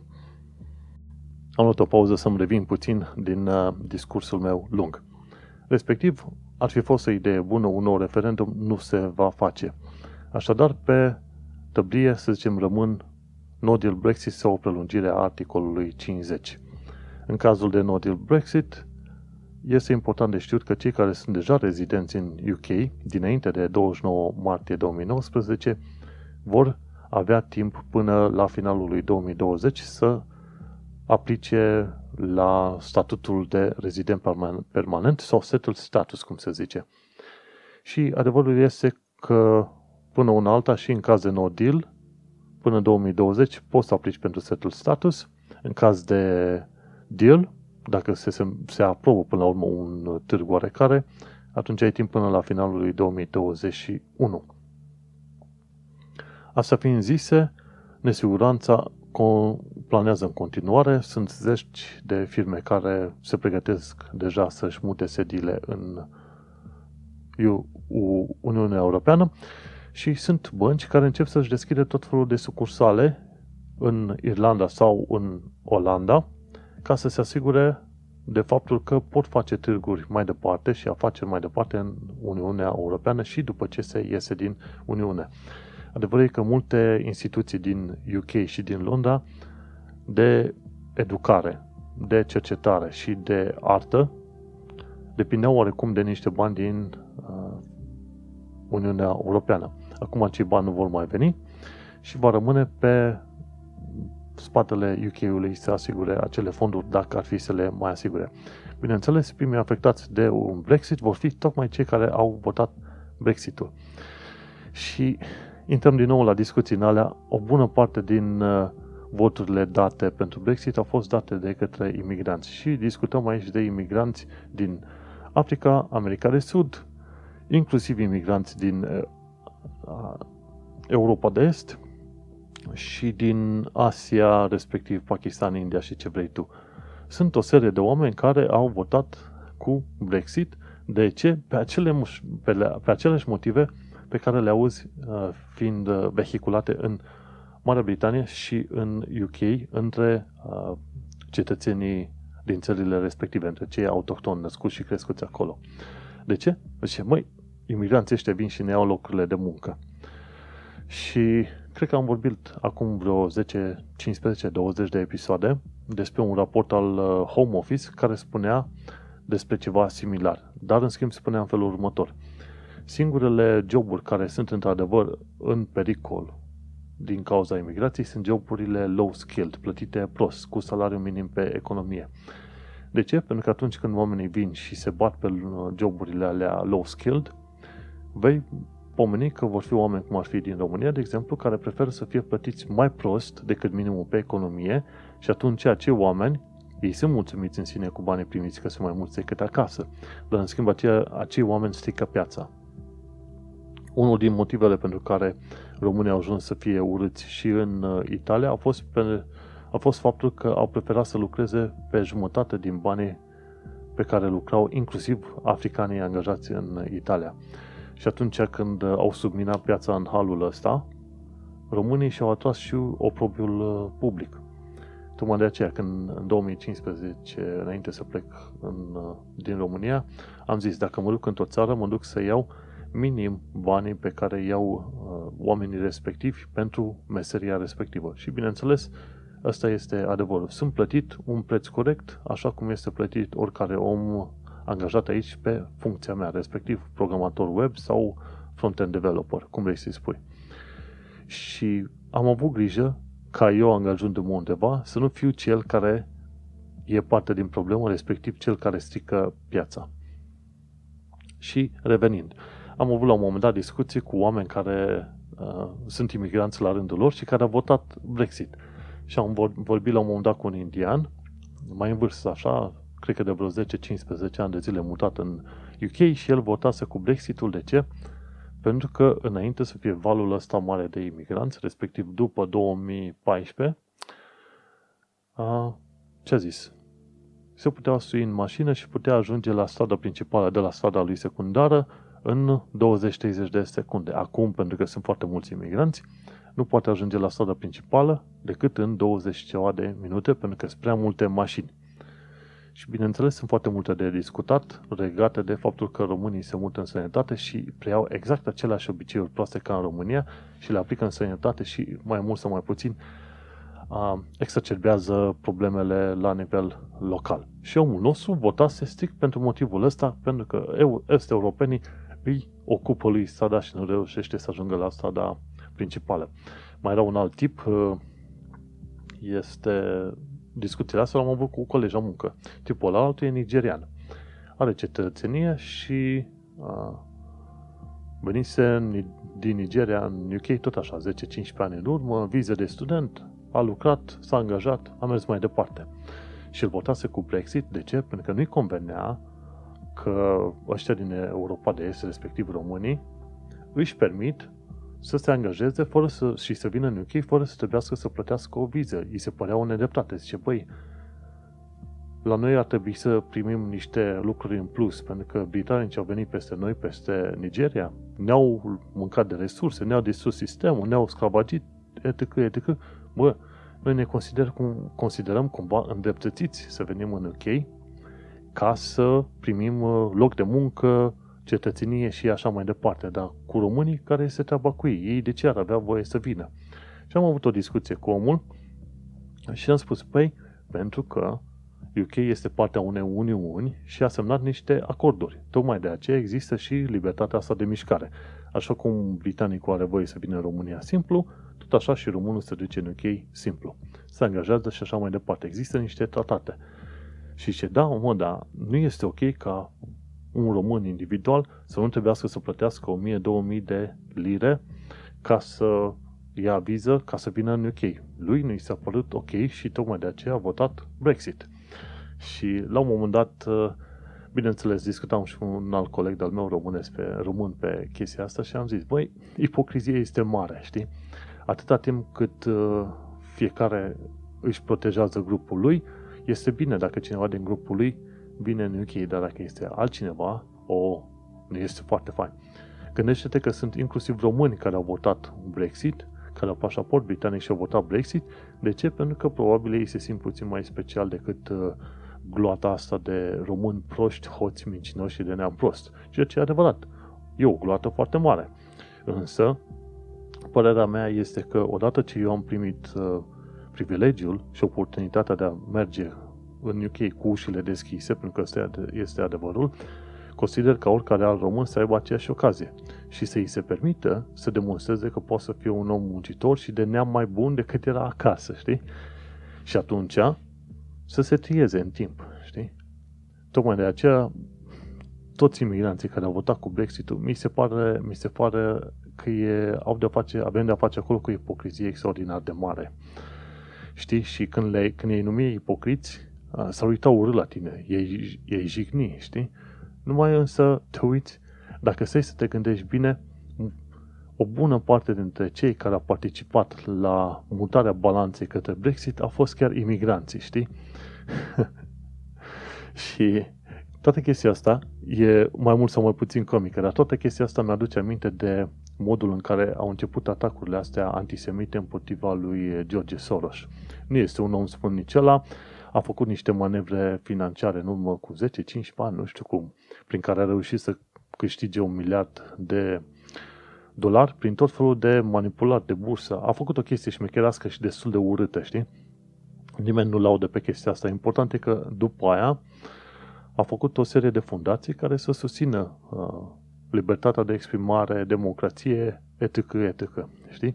Am luat o pauză să-mi revin puțin din uh, discursul meu lung. Respectiv, ar fi fost o idee bună, un nou referendum nu se va face. Așadar, pe tăblie, să zicem, rămân no deal Brexit sau o prelungire a articolului 50. În cazul de no deal Brexit, este important de știut că cei care sunt deja rezidenți în UK, dinainte de 29 martie 2019, vor avea timp până la finalul lui 2020 să aplice la statutul de rezident permanent sau settled status, cum se zice. Și adevărul este că până una alta și în caz de no deal, până 2020 poți să aplici pentru settled status. În caz de deal, dacă se, se, se aprobă până la urmă un târg oarecare, atunci ai timp până la finalul lui 2021. Asta fiind zise, nesiguranța planează în continuare. Sunt zeci de firme care se pregătesc deja să-și mute sediile în Uniunea Europeană și sunt bănci care încep să-și deschide tot felul de sucursale în Irlanda sau în Olanda ca să se asigure de faptul că pot face târguri mai departe și afaceri mai departe în Uniunea Europeană și după ce se iese din Uniune. Adevărul e că multe instituții din UK și din Londra de educare, de cercetare și de artă depindeau oarecum de niște bani din uh, Uniunea Europeană. Acum acei bani nu vor mai veni și va rămâne pe spatele UK-ului să asigure acele fonduri dacă ar fi să le mai asigure. Bineînțeles, primii afectați de un Brexit vor fi tocmai cei care au votat Brexitul. Și intrăm din nou la discuții în alea. O bună parte din uh, voturile date pentru Brexit au fost date de către imigranți. Și discutăm aici de imigranți din Africa, America de Sud, inclusiv imigranți din uh, Europa de Est și din Asia, respectiv Pakistan, India și ce vrei tu. Sunt o serie de oameni care au votat cu Brexit. De ce? Pe, acele, pe, pe aceleași motive pe care le auzi uh, fiind uh, vehiculate în Marea Britanie și în UK între uh, cetățenii din țările respective, între cei autohtoni născuți și crescuți acolo. De ce? Deci, măi, imigranții ăștia vin și ne iau locurile de muncă. Și cred că am vorbit acum vreo 10, 15, 20 de episoade despre un raport al Home Office care spunea despre ceva similar. Dar, în schimb, spunea în felul următor. Singurele joburi care sunt într-adevăr în pericol din cauza imigrației sunt joburile low-skilled, plătite prost, cu salariu minim pe economie. De ce? Pentru că atunci când oamenii vin și se bat pe joburile alea low-skilled, vei pomeni că vor fi oameni cum ar fi din România, de exemplu, care preferă să fie plătiți mai prost decât minimul pe economie și atunci acei oameni ei sunt mulțumiți în sine cu banii primiți că sunt mai mulți decât acasă, dar în schimb acei, acei oameni strică piața. Unul din motivele pentru care românii au ajuns să fie urâți și în uh, Italia a fost, pe, a fost faptul că au preferat să lucreze pe jumătate din banii pe care lucrau inclusiv africanii angajați în Italia. Și atunci când au subminat piața în halul ăsta, românii și-au atras și oprobiul uh, public. Tocmai de aceea, când în 2015, înainte să plec în, uh, din România, am zis, dacă mă duc într-o țară, mă duc să iau minim banii pe care iau uh, oamenii respectivi pentru meseria respectivă. Și bineînțeles, ăsta este adevărul. Sunt plătit un preț corect, așa cum este plătit oricare om angajat aici pe funcția mea, respectiv programator web sau front-end developer, cum vrei să-i spui. Și am avut grijă ca eu, angajându-mă undeva, să nu fiu cel care e parte din problemă, respectiv cel care strică piața. Și revenind, am avut la un moment dat discuții cu oameni care uh, sunt imigranți la rândul lor și care au votat Brexit. Și am vorbit la un moment dat cu un indian, mai în vârstă așa, cred că de vreo 10-15 ani de zile mutat în UK și el votase cu Brexitul. De ce? Pentru că înainte să fie valul ăsta mare de imigranți, respectiv după 2014, a, ce a zis? Se putea sui în mașină și putea ajunge la strada principală de la strada lui secundară în 20-30 de secunde. Acum, pentru că sunt foarte mulți imigranți, nu poate ajunge la strada principală decât în 20 ceva de minute, pentru că sunt prea multe mașini. Și bineînțeles sunt foarte multe de discutat legate de faptul că românii se mută în sănătate și preiau exact aceleași obiceiuri proaste ca în România și le aplică în sănătate și mai mult sau mai puțin a, exacerbează problemele la nivel local. Și omul nostru votase strict pentru motivul ăsta, pentru că este europenii îi ocupă lui strada și nu reușește să ajungă la strada principală. Mai era un alt tip, este discuțiile astea l-am avut cu colegi la muncă. Tipul ăla altul e nigerian. Are cetățenie și a, venise din Nigeria în UK tot așa, 10-15 ani în urmă, viză de student, a lucrat, s-a angajat, a mers mai departe. Și îl votase cu Brexit. De ce? Pentru că nu-i convenea că ăștia din Europa de Est, respectiv românii, își permit să se angajeze fără să, și să vină în UK fără să trebuiască să plătească o viză. Îi se părea o nedreptate. Zice, băi, la noi ar trebui să primim niște lucruri în plus, pentru că britanicii au venit peste noi, peste Nigeria, ne-au mâncat de resurse, ne-au distrus sistemul, ne-au sclavagit, etc., etc. Bă, noi ne consider, cum, considerăm cumva îndreptățiți să venim în UK ca să primim uh, loc de muncă, cetățenie și așa mai departe, dar cu românii, care este treaba cu ei? Ei de ce ar avea voie să vină? Și am avut o discuție cu omul și am spus, păi, pentru că UK este partea unei uniuni și a semnat niște acorduri. Tocmai de aceea există și libertatea asta de mișcare. Așa cum britanicul are voie să vină în România simplu, tot așa și românul se duce în UK simplu. Se angajează și așa mai departe. Există niște tratate. Și ce da, mă, dar nu este ok ca un român individual să nu trebuiască să plătească 1000-2000 de lire ca să ia viză ca să vină în UK. Lui nu i s-a părut ok și tocmai de aceea a votat Brexit. Și la un moment dat, uh, bineînțeles, discutam și cu un alt coleg de-al meu românesc pe, român pe chestia asta și am zis, băi, ipocrizia este mare, știi? Atâta timp cât uh, fiecare își protejează grupul lui, este bine dacă cineva din grupul lui vine în UK, dar dacă este altcineva, o, nu este foarte fain. Gândește-te că sunt inclusiv români care au votat Brexit, care au pașaport britanic și au votat Brexit. De ce? Pentru că probabil ei se simt puțin mai special decât uh, gloata asta de români proști, hoți, mincinoși și de neam prost. Ceea ce e adevărat. E o gloată foarte mare. Însă, părerea mea este că odată ce eu am primit uh, privilegiul și oportunitatea de a merge în UK cu ușile deschise, pentru că este adevărul, consider că oricare alt român să aibă aceeași ocazie și să îi se permită să demonstreze că poate să fie un om muncitor și de neam mai bun decât era acasă, știi? Și atunci să se trieze în timp, știi? Tocmai de aceea toți imigranții care au votat cu Brexit-ul, mi se pare, mi se pare că e, au de face, avem de-a face acolo cu ipocrizie extraordinar de mare. Știi? Și când, le, când ei numi ipocriți, s-ar uita urât la tine, ei, ei jigni, știi? Numai însă te uiți, dacă stai să te gândești bine, o bună parte dintre cei care au participat la mutarea balanței către Brexit au fost chiar imigranții, știi? și toată chestia asta e mai mult sau mai puțin comică, dar toată chestia asta mi-aduce aminte de modul în care au început atacurile astea antisemite împotriva lui George Soros. Nu este un om spun nici ăla, a făcut niște manevre financiare în urmă cu 10-15 ani, nu știu cum, prin care a reușit să câștige un miliard de dolari prin tot felul de manipulări de bursă. A făcut o chestie șmecherească și destul de urâtă, știi? Nimeni nu laudă pe chestia asta. Important e că după aia a făcut o serie de fundații care să susțină uh, libertatea de exprimare, democrație, etc., etc., știi?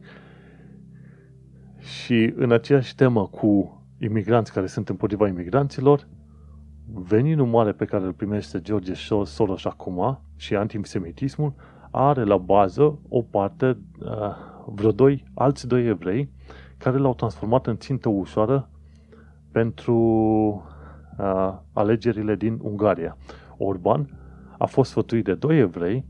Și în aceeași temă cu imigranți care sunt împotriva imigranților, veninul mare pe care îl primește George Soros acum și antisemitismul are la bază o parte, uh, vreo doi, alți doi evrei care l-au transformat în țintă ușoară pentru uh, alegerile din Ungaria. Orban a fost sfătuit de doi evrei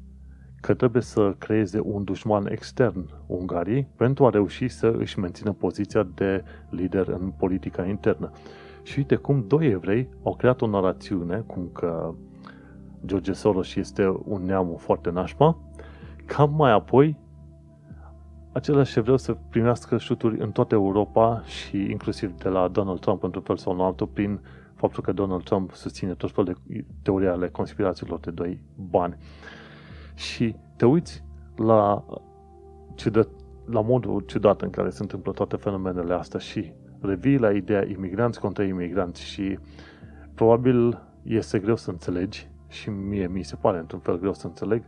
că trebuie să creeze un dușman extern Ungariei pentru a reuși să își mențină poziția de lider în politica internă. Și uite cum doi evrei au creat o narațiune, cum că George Soros este un neam foarte nașpa, cam mai apoi același evreu să primească șuturi în toată Europa și inclusiv de la Donald Trump într-un fel sau în altul prin faptul că Donald Trump susține tot felul de teorii ale conspirațiilor de doi bani și te uiți la, ciudat, la modul ciudat în care se întâmplă toate fenomenele astea și revii la ideea imigranți contra imigranți și probabil este greu să înțelegi și mie mi se pare într-un fel greu să înțeleg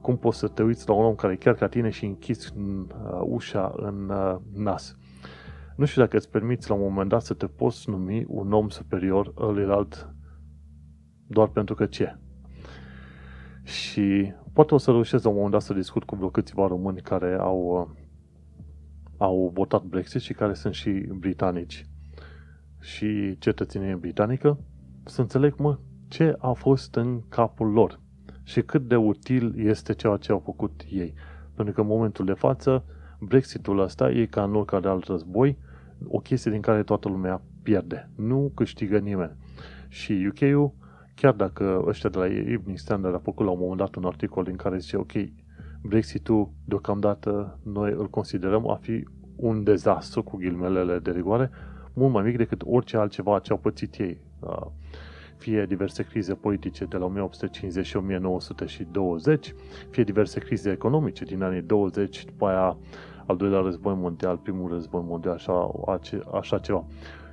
cum poți să te uiți la un om care e chiar ca tine și închizi uh, ușa în uh, nas. Nu știu dacă îți permiți la un moment dat să te poți numi un om superior ăluilalt doar pentru că ce? Și poate o să reușesc la un moment dat să discut cu vreo câțiva români care au, uh, au votat Brexit și care sunt și britanici și cetățenie britanică, să înțeleg, mă, ce a fost în capul lor și cât de util este ceea ce au făcut ei. Pentru că în momentul de față, Brexitul ăsta e ca în oricare alt război, o chestie din care toată lumea pierde. Nu câștigă nimeni. Și UK-ul, chiar dacă ăștia de la Evening Standard a făcut la un moment dat un articol în care zice, ok, Brexitul deocamdată noi îl considerăm a fi un dezastru cu ghilmelele de rigoare, mult mai mic decât orice altceva ce au pățit ei. Fie diverse crize politice de la 1850 și 1920, fie diverse crize economice din anii 20, după aia al doilea război mondial, primul război mondial, așa, așa ceva.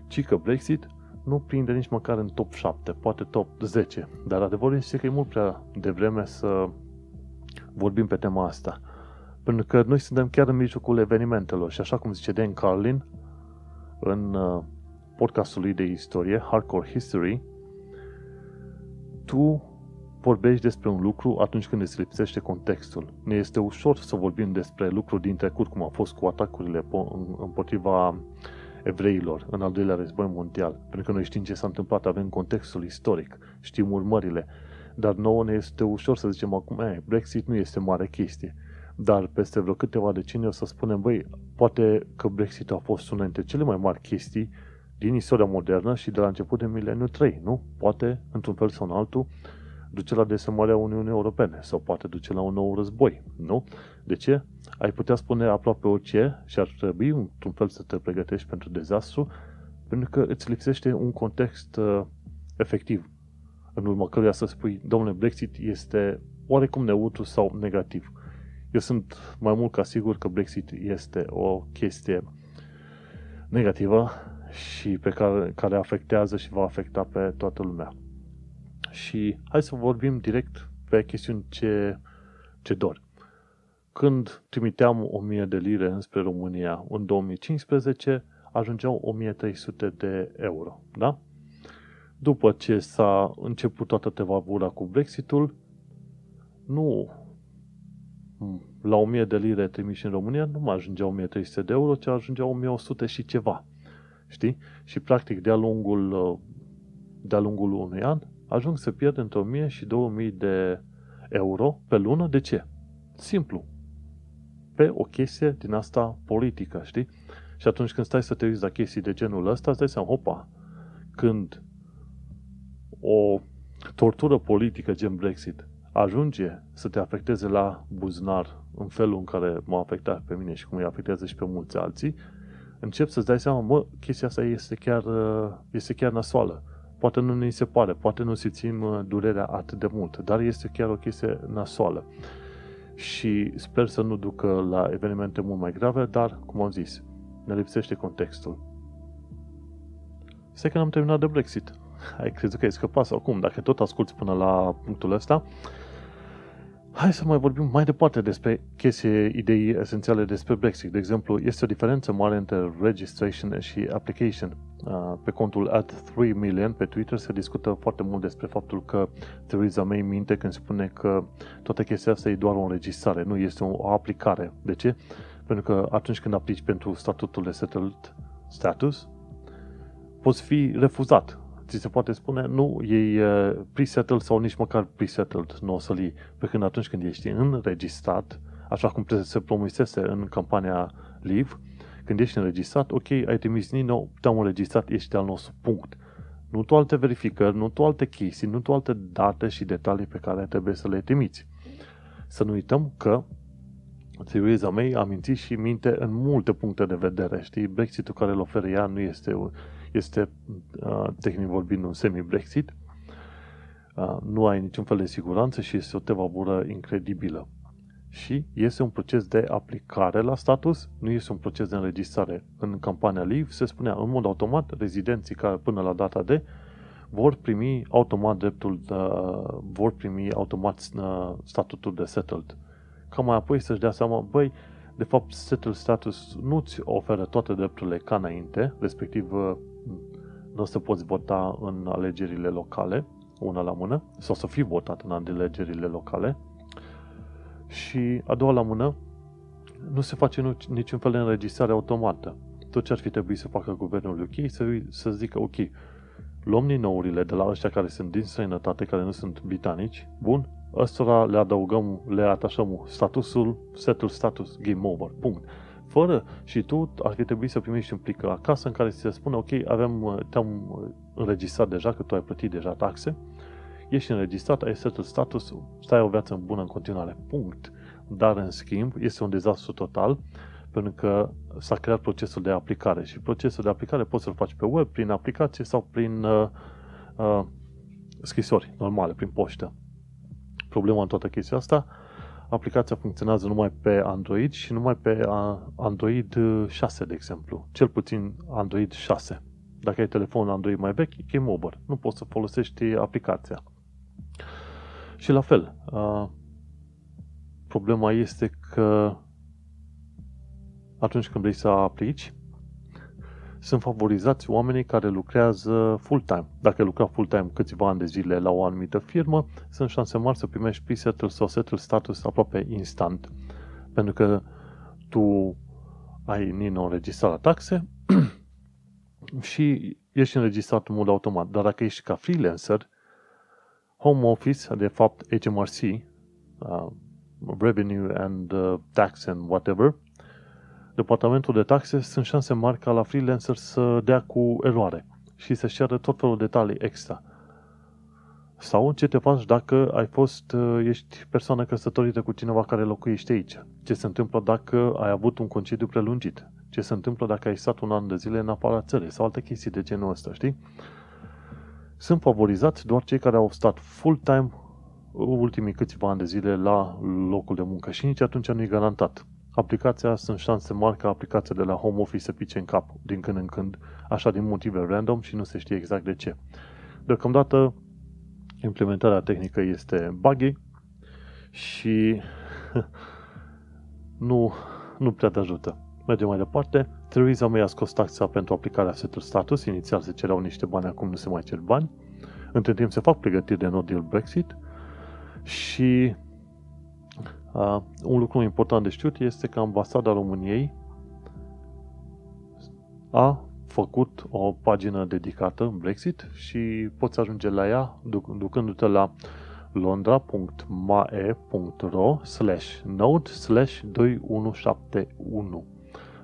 Ci că Brexit nu prinde nici măcar în top 7, poate top 10. Dar adevărul este că e mult prea devreme să vorbim pe tema asta. Pentru că noi suntem chiar în mijlocul evenimentelor și așa cum zice Dan Carlin în uh, podcastul lui de istorie, Hardcore History, tu vorbești despre un lucru atunci când îți lipsește contextul. Ne este ușor să vorbim despre lucruri din trecut, cum a fost cu atacurile împotriva evreilor în al doilea război mondial, pentru că noi știm ce s-a întâmplat, avem contextul istoric, știm urmările, dar nouă ne este ușor să zicem acum, eh, Brexit nu este mare chestie. Dar peste vreo câteva decenii o să spunem, băi, poate că Brexit a fost una dintre cele mai mari chestii din istoria modernă și de la început de mileniu 3, nu? Poate, într-un fel sau în altul, duce la desemarea Uniunii Europene sau poate duce la un nou război, nu? De ce? Ai putea spune aproape orice și ar trebui, într-un fel, să te pregătești pentru dezastru, pentru că îți lipsește un context uh, efectiv în urma căruia să spui, domnule, Brexit este oarecum neutru sau negativ. Eu sunt mai mult ca sigur că Brexit este o chestie negativă și pe care, care afectează și va afecta pe toată lumea. Și hai să vorbim direct pe chestiuni ce, ce dor. Când trimiteam 1000 de lire înspre România în 2015, ajungeau 1300 de euro. Da? După ce s-a început toată tevavura cu Brexitul, nu la 1000 de lire trimiși în România nu mai ajungea 1300 de euro, ci ajungea 1100 și ceva. Știi? Și practic de-a lungul, de-a lungul unui an ajung să pierd între 1000 și 2000 de euro pe lună. De ce? Simplu. Pe o chestie din asta politică, știi? Și atunci când stai să te uiți la chestii de genul ăsta, îți dai seama, hopa, când o tortură politică gen Brexit ajunge să te afecteze la buzunar în felul în care m-a afectat pe mine și cum îi afectează și pe mulți alții, încep să-ți dai seama, mă, chestia asta este chiar, este chiar nasoală. Poate nu ne se pare, poate nu simțim uh, durerea atât de mult, dar este chiar o chestie nasoală. Și sper să nu ducă la evenimente mult mai grave, dar, cum am zis, ne lipsește contextul. Stai că n-am terminat de Brexit. Ai crezut că ai scăpat sau cum? Dacă tot asculti până la punctul ăsta, Hai să mai vorbim mai departe despre chestii, idei esențiale despre Brexit. De exemplu, este o diferență mare între registration și application. Uh, pe contul at 3 million pe Twitter se discută foarte mult despre faptul că Theresa May minte când spune că toată chestia asta e doar o înregistrare, nu este o aplicare. De ce? Pentru că atunci când aplici pentru statutul de settled status, poți fi refuzat ți se poate spune, nu, e pre-settled sau nici măcar pre-settled, nu o să-l iei. Pe când atunci când ești înregistrat, așa cum se promisese în campania Live, când ești înregistrat, ok, ai trimis Nino, te-am înregistrat, ești al nostru, punct. Nu tu alte verificări, nu tu alte chestii, nu tu alte date și detalii pe care trebuie să le trimiți. Să nu uităm că Theresa May a mințit și minte în multe puncte de vedere. Știi, Brexitul care îl oferă ea nu este este, uh, tehnic vorbind, un semi-Brexit. Uh, nu ai niciun fel de siguranță și este o tevabură incredibilă. Și este un proces de aplicare la status, nu este un proces de înregistrare. În campania Leave se spunea în mod automat rezidenții care până la data de vor primi automat dreptul, de, vor primi automat uh, statutul de settled. Ca mai apoi să-și dea seama, băi, de fapt, settled status nu-ți oferă toate drepturile ca înainte, respectiv nu o să poți vota în alegerile locale, una la mână, sau să fii votat în alegerile locale. Și a doua la mână, nu se face niciun fel de înregistrare automată. Tot ce ar fi trebuit să facă guvernul UK să, să zică, ok, luăm ninourile de la ăștia care sunt din străinătate, care nu sunt britanici, bun, ăstora le adăugăm, le atașăm statusul, setul status, game over, punct. Fără și tu ar fi trebuit să primești un plic acasă în care ți se spune, ok, avem, te-am înregistrat deja, că tu ai plătit deja taxe, ești înregistrat, ai setul status, stai o viață bună în continuare, punct. Dar, în schimb, este un dezastru total, pentru că s-a creat procesul de aplicare și procesul de aplicare poți să-l faci pe web, prin aplicație sau prin uh, uh, scrisori normale, prin poștă. Problema în toată chestia asta, aplicația funcționează numai pe Android și numai pe Android 6, de exemplu. Cel puțin Android 6. Dacă ai telefon Android mai vechi, e game over. Nu poți să folosești aplicația. Și la fel, uh, problema este că atunci când vrei să aplici, sunt favorizați oamenii care lucrează full-time. Dacă lucra full-time câțiva ani de zile la o anumită firmă, sunt șanse mari să primești pre-settle sau settle status aproape instant. Pentru că tu ai Nino înregistrat la taxe și ești înregistrat în mod automat. Dar dacă ești ca freelancer, Home Office, de fapt HMRC, uh, Revenue and uh, Tax and whatever, departamentul de taxe sunt șanse mari ca la freelancer să dea cu eroare și să-și ceară tot felul de detalii extra. Sau ce te faci dacă ai fost, uh, ești persoană căsătorită cu cineva care locuiește aici? Ce se întâmplă dacă ai avut un concediu prelungit? Ce se întâmplă dacă ai stat un an de zile în afara țării? Sau alte chestii de genul ăsta, știi? Sunt favorizați doar cei care au stat full-time ultimii câțiva ani de zile la locul de muncă și nici atunci nu e garantat aplicația sunt șanse mari ca aplicația de la home office să pice în cap din când în când, așa din motive random și nu se știe exact de ce. Deocamdată, implementarea tehnică este buggy și nu, nu prea te ajută. Mergem mai departe. Theresa May a scos taxa pentru aplicarea setul status. Inițial se cereau niște bani, acum nu se mai cer bani. Între timp se fac pregătiri de no deal Brexit și Uh, un lucru important de știut este că ambasada României a făcut o pagină dedicată în Brexit și poți ajunge la ea duc- ducându-te la londra.mae.ro slash node slash 2171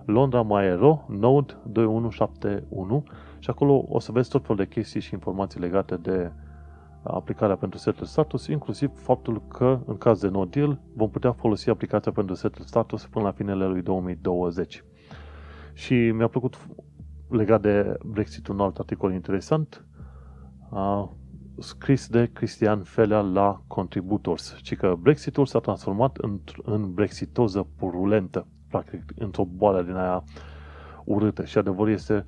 Londra Maero Node 2171 și acolo o să vezi tot felul de chestii și informații legate de aplicarea pentru setul status, inclusiv faptul că, în caz de no deal, vom putea folosi aplicația pentru setul status până la finele lui 2020. Și mi-a plăcut legat de Brexit un alt articol interesant, a, scris de Cristian Felea la Contributors, ci că Brexitul s-a transformat în, în brexitoză purulentă, practic, într-o boală din aia urâtă. Și adevărul este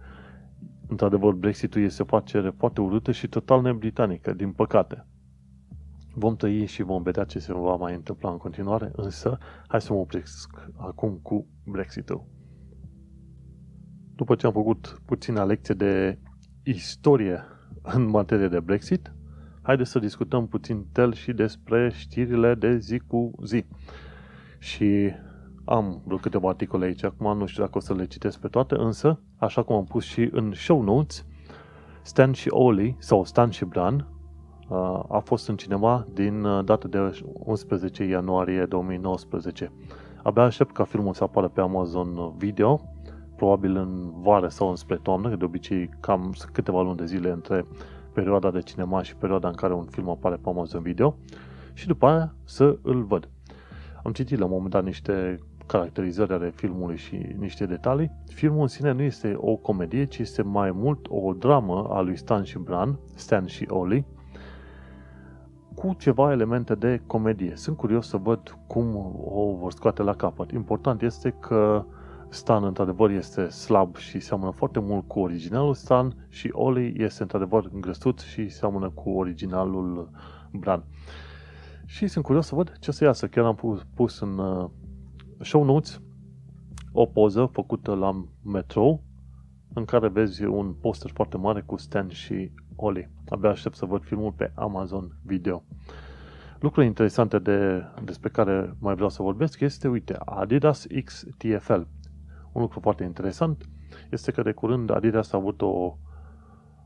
Într-adevăr, Brexitul este o afacere foarte urâtă și total nebritanică, din păcate. Vom trăi și vom vedea ce se va mai întâmpla în continuare, însă hai să mă opresc acum cu Brexitul. După ce am făcut puțină lecție de istorie în materie de Brexit, haideți să discutăm puțin tel și despre știrile de zi cu zi. Și am vreo câteva articole aici, acum nu știu dacă o să le citesc pe toate, însă, așa cum am pus și în show notes, Stan și Oli, sau Stan și Bran, uh, a fost în cinema din uh, data de 11 ianuarie 2019. Abia aștept ca filmul să apară pe Amazon Video, probabil în vară sau înspre toamnă, că de obicei cam câteva luni de zile între perioada de cinema și perioada în care un film apare pe Amazon Video și după aia să îl văd. Am citit la un moment dat niște caracterizări ale filmului și niște detalii, filmul în sine nu este o comedie, ci este mai mult o dramă a lui Stan și Bran, Stan și Oli, cu ceva elemente de comedie. Sunt curios să văd cum o vor scoate la capăt. Important este că Stan într-adevăr este slab și seamănă foarte mult cu originalul Stan și Oli este într-adevăr îngrăsut și seamănă cu originalul Bran. Și sunt curios să văd ce să iasă. Chiar am pus în uh, show notes o poză făcută la metro în care vezi un poster foarte mare cu Stan și Oli. Abia aștept să văd filmul pe Amazon Video. Lucruri interesante de, despre care mai vreau să vorbesc este, uite, Adidas XTFL. Un lucru foarte interesant este că de curând Adidas a avut o,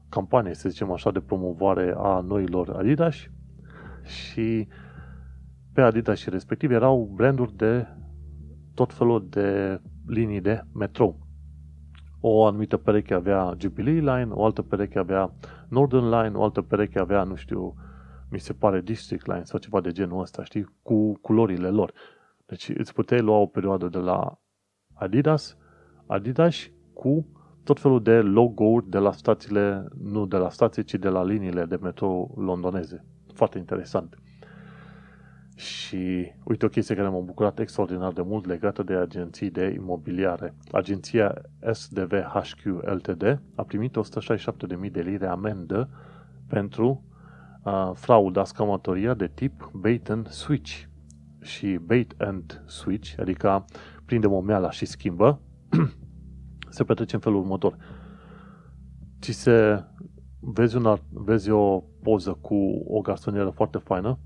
campanie, să zicem așa, de promovare a noilor Adidas și pe Adidas și respectiv erau branduri de tot felul de linii de metrou. O anumită pereche avea Jubilee Line, o altă pereche avea Northern Line, o altă pereche avea, nu știu, mi se pare District Line sau ceva de genul ăsta, știi, cu culorile lor. Deci îți puteai lua o perioadă de la Adidas, Adidas cu tot felul de logo-uri de la stațiile, nu de la stații, ci de la liniile de metro londoneze. Foarte interesant. Și uite o chestie care m-a bucurat extraordinar de mult legată de agenții de imobiliare. Agenția SDVHQ Ltd a primit 167.000 de lire amendă pentru uh, frauda, scamatoria de tip bait and switch. Și bait and switch, adică prinde momeala și schimbă, se petrece în felul următor. Ți se vezi, una, vezi o poză cu o garsonieră foarte faină,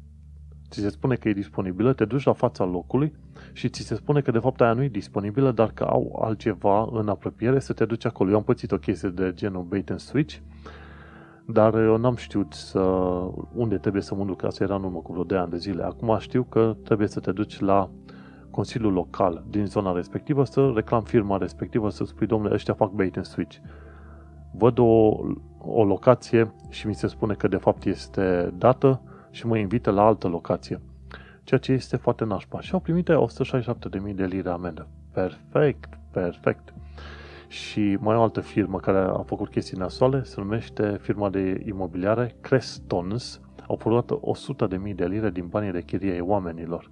ți se spune că e disponibilă, te duci la fața locului și ți se spune că de fapt aia nu e disponibilă, dar că au altceva în apropiere să te duci acolo. Eu am pățit o chestie de genul bait and switch, dar eu n-am știut să, unde trebuie să mă duc, asta era în urmă cu vreo de ani de zile. Acum știu că trebuie să te duci la Consiliul Local din zona respectivă să reclam firma respectivă, să spui, domnule, ăștia fac bait and switch. Văd o, o locație și mi se spune că de fapt este dată și mă invită la altă locație. Ceea ce este foarte nașpa. Și au primit 167.000 de lire amendă. Perfect, perfect. Și mai o altă firmă care a făcut chestii nasoale, se numește firma de imobiliare Crestons. Au furat 100.000 de lire din banii de chirie oamenilor.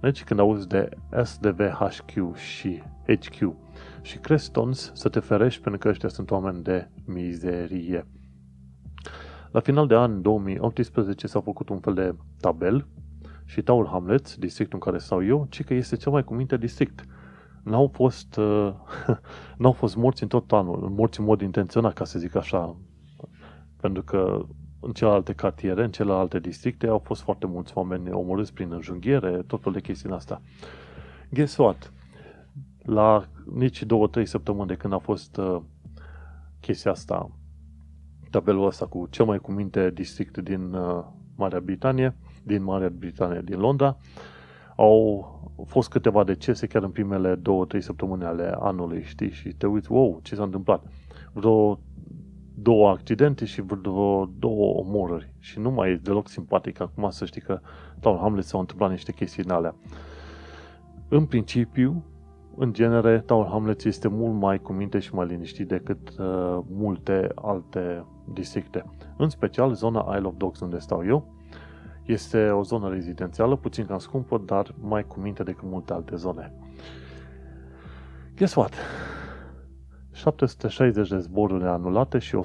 Deci când auzi de SDVHQ și HQ și Crestons, să te ferești pentru că ăștia sunt oameni de mizerie. La final de an 2018 s-a făcut un fel de tabel și Tower Hamlets, districtul în care stau eu, ci că este cel mai cuminte district. N-au fost, uh, n-au fost morți în tot anul, morți în mod intenționat, ca să zic așa, pentru că în celelalte cartiere, în celelalte districte, au fost foarte mulți oameni omorâți prin înjunghiere, tot felul de chestii astea. Guess what? La nici două, trei săptămâni de când a fost uh, chestia asta, tabelul ăsta cu cel mai cuminte district din uh, Marea Britanie, din Marea Britanie, din Londra, au fost câteva decese chiar în primele două, trei săptămâni ale anului, știi, și te uiți, wow, ce s-a întâmplat? Vreo două accidente și vreo două omorări. Și nu mai e deloc simpatic acum să știi că la Hamlet s-au întâmplat niște chestii în alea. În principiu, în genere, Tower Hamlets este mult mai cu minte și mai liniștit decât uh, multe alte districte. În special, zona Isle of Dogs, unde stau eu, este o zonă rezidențială, puțin cam scumpă, dar mai cu minte decât multe alte zone. Guess what? 760 de zboruri anulate și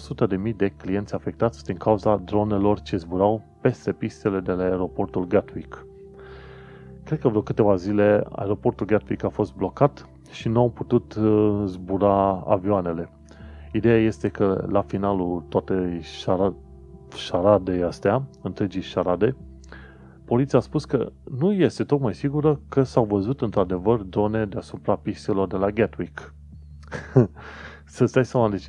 100.000 de clienți afectați din cauza dronelor ce zburau peste pistele de la aeroportul Gatwick. Cred că vreo câteva zile aeroportul Gatwick a fost blocat și nu au putut uh, zbura avioanele. Ideea este că la finalul toate șaradei astea, întregii șarade, poliția a spus că nu este tocmai sigură că s-au văzut într-adevăr drone deasupra pistelor de la Gatwick. să stai seama, deci,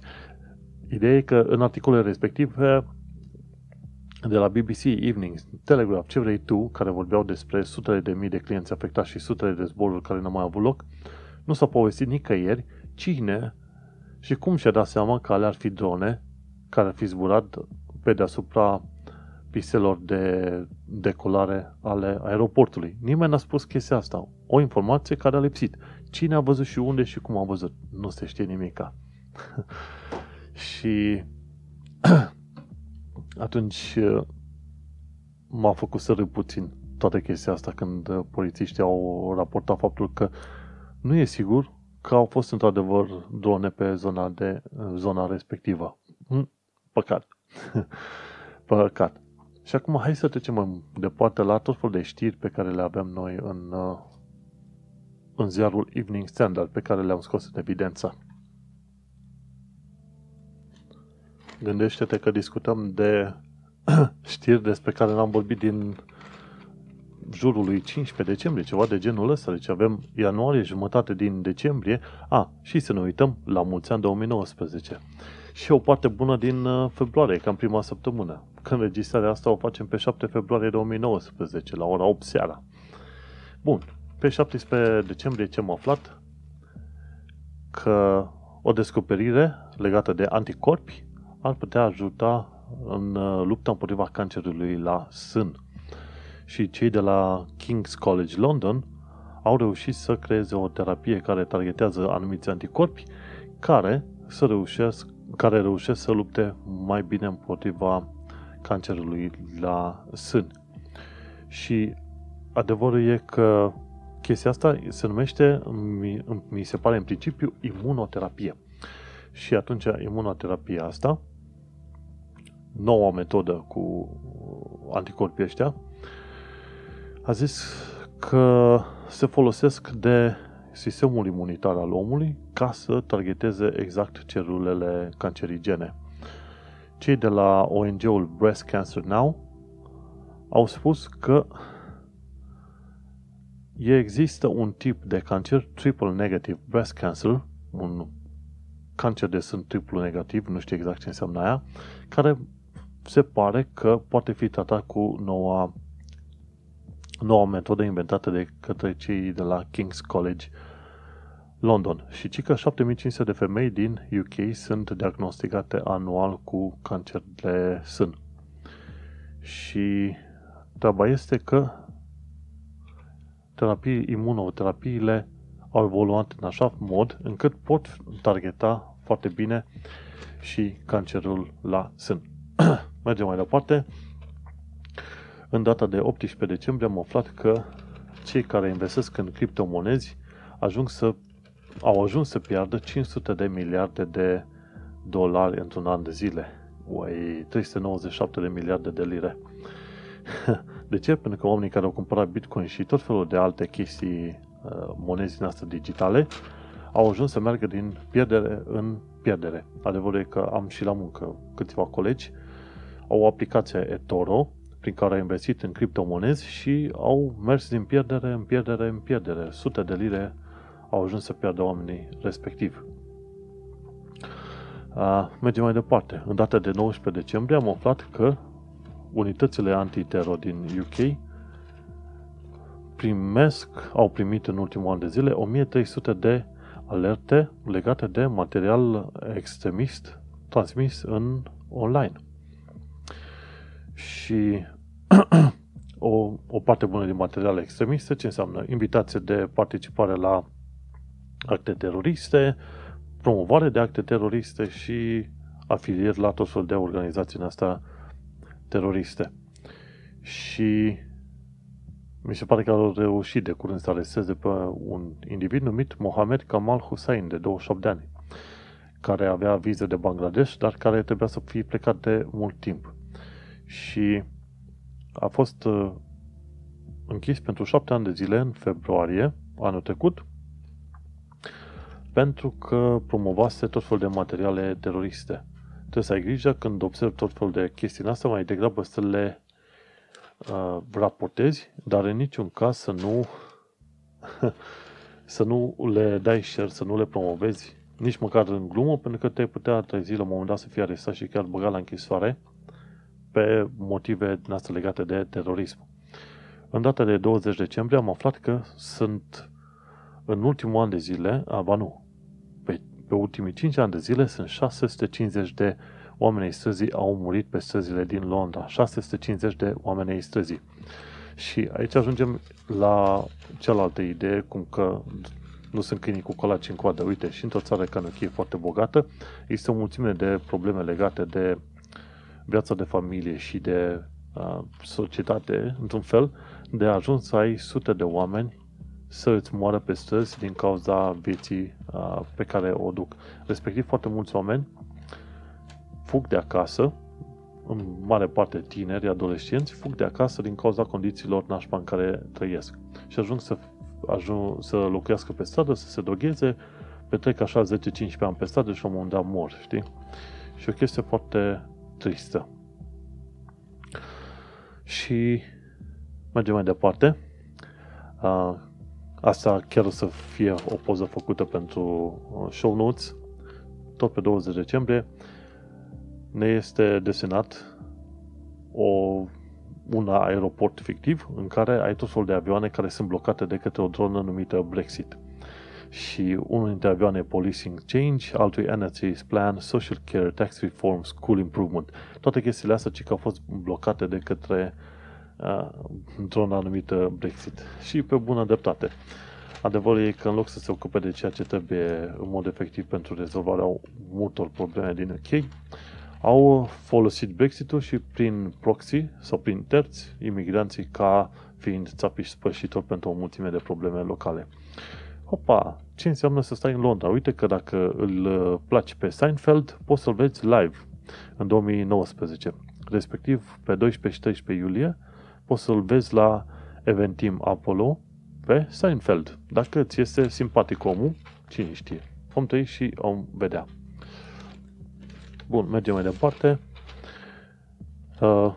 ideea e că în articolele respective de la BBC Evening, Telegraph, ce vrei tu, care vorbeau despre sutele de mii de clienți afectați și sutele de zboruri care nu mai au avut loc, nu s-a povestit nicăieri cine și cum și-a dat seama că alea ar fi drone care ar fi zburat pe deasupra pistelor de decolare ale aeroportului. Nimeni n-a spus chestia asta. O informație care a lipsit. Cine a văzut și unde și cum a văzut? Nu se știe nimica. și atunci m-a făcut să râd puțin toată chestia asta când polițiștii au raportat faptul că nu e sigur că au fost într-adevăr drone pe zona, de, zona respectivă. Hm? Păcat. Păcat. Și acum hai să trecem mai departe la tot felul de știri pe care le avem noi în, în ziarul Evening Standard, pe care le-am scos în evidență. Gândește-te că discutăm de știri despre care n-am vorbit din jurul lui 15 decembrie, ceva de genul ăsta, deci avem ianuarie, jumătate din decembrie, a, și să ne uităm la mulți ani 2019. Și o parte bună din uh, februarie, cam prima săptămână. Când registrarea asta o facem pe 7 februarie 2019, la ora 8 seara. Bun, pe 17 decembrie ce am aflat? Că o descoperire legată de anticorpi ar putea ajuta în uh, lupta împotriva cancerului la sân. Și cei de la King's College London au reușit să creeze o terapie care targetează anumiți anticorpi care, să reușesc, care reușesc să lupte mai bine împotriva cancerului la sân. Și adevărul e că chestia asta se numește, mi, mi se pare în principiu, imunoterapie. Și atunci imunoterapia asta, noua metodă cu anticorpii ăștia, a zis că se folosesc de sistemul imunitar al omului ca să targeteze exact celulele cancerigene. Cei de la ONG-ul Breast Cancer Now au spus că există un tip de cancer, triple negative breast cancer, un cancer de sân triplu negativ, nu știu exact ce înseamnă aia, care se pare că poate fi tratat cu noua, noua metodă inventată de către cei de la King's College London. Și cică 7500 de femei din UK sunt diagnosticate anual cu cancer de sân. Și treaba este că terapii, imunoterapiile au evoluat în așa mod încât pot targeta foarte bine și cancerul la sân. Mergem mai departe. În data de 18 decembrie am aflat că cei care investesc în criptomonezi ajung să, au ajuns să piardă 500 de miliarde de dolari într-un an de zile. Uai, 397 de miliarde de lire. De ce? Pentru că oamenii care au cumpărat Bitcoin și tot felul de alte chestii, uh, monezi noastre digitale, au ajuns să meargă din pierdere în pierdere. Adevărul e că am și la muncă câțiva colegi, au o aplicație eToro, prin care au investit în criptomonezi și au mers din pierdere în pierdere în pierdere. Sute de lire au ajuns să pierdă oamenii respectiv. Uh, mergem mai departe. În data de 19 decembrie am aflat că unitățile antitero din UK primesc, au primit în ultimul an de zile 1300 de alerte legate de material extremist transmis în online. Și o, o parte bună din materiale extremiste, ce înseamnă invitație de participare la acte teroriste, promovare de acte teroriste și afilieri la tot felul de organizații în asta teroriste. Și mi se pare că au reușit de curând să aresteze pe un individ numit Mohamed Kamal Hussein, de 28 de ani, care avea vize de Bangladesh, dar care trebuia să fie plecat de mult timp. Și a fost uh, închis pentru șapte ani de zile în februarie anul trecut pentru că promovase tot felul de materiale teroriste. Trebuie să ai grijă când observi tot felul de chestii în asta, mai degrabă să le uh, raportezi, dar în niciun caz să nu să nu le dai share, să nu le promovezi nici măcar în glumă, pentru că te-ai putea trezi la un moment dat să fii arestat și chiar băgat la închisoare pe motive noastre legate de terorism. În data de 20 decembrie am aflat că sunt în ultimul an de zile, a, ba nu, pe, pe ultimii 5 ani de zile sunt 650 de oameni ai străzii au murit pe străzile din Londra. 650 de oameni ai străzii. Și aici ajungem la cealaltă idee, cum că nu sunt câinii cu colaci în coadă. Uite, și într-o țară ca e foarte bogată, există o mulțime de probleme legate de viața de familie și de uh, societate, într-un fel, de a ajuns să ai sute de oameni să îți moară pe străzi din cauza vieții uh, pe care o duc. Respectiv, foarte mulți oameni fug de acasă, în mare parte tineri, adolescenți, fug de acasă din cauza condițiilor nașpa în care trăiesc. Și ajung să, ajung să locuiască pe stradă, să se dogheze, petrec așa 10-15 ani pe stradă și la un moment dat mor, știi? Și o chestie foarte tristă. Și Mergem mai departe. Uh, asta chiar o să fie o poză făcută pentru uh, show notes. Tot pe 20 decembrie ne este desenat o, un aeroport fictiv în care ai tot felul de avioane care sunt blocate de către o dronă numită Brexit. Și unul dintre avioane Policing Change, altul NSA's Plan, Social Care, Tax Reform, School Improvement. Toate chestiile astea ci că au fost blocate de către uh, drona numită Brexit. Și pe bună dreptate. Adevărul e că în loc să se ocupe de ceea ce trebuie în mod efectiv pentru rezolvarea multor probleme din UK, au folosit Brexitul și prin proxy sau prin terți imigranții ca fiind țapi și spășitori pentru o mulțime de probleme locale. Hopa, ce înseamnă să stai în Londra? Uite că dacă îl uh, placi pe Seinfeld, poți să-l vezi live în 2019. Respectiv, pe 12 și 13 iulie, poți să-l vezi la Eventim Apollo pe Seinfeld. Dacă ți este simpatic omul, cine știe. Vom trăi și om vedea. Bun, mergem mai departe. Uh,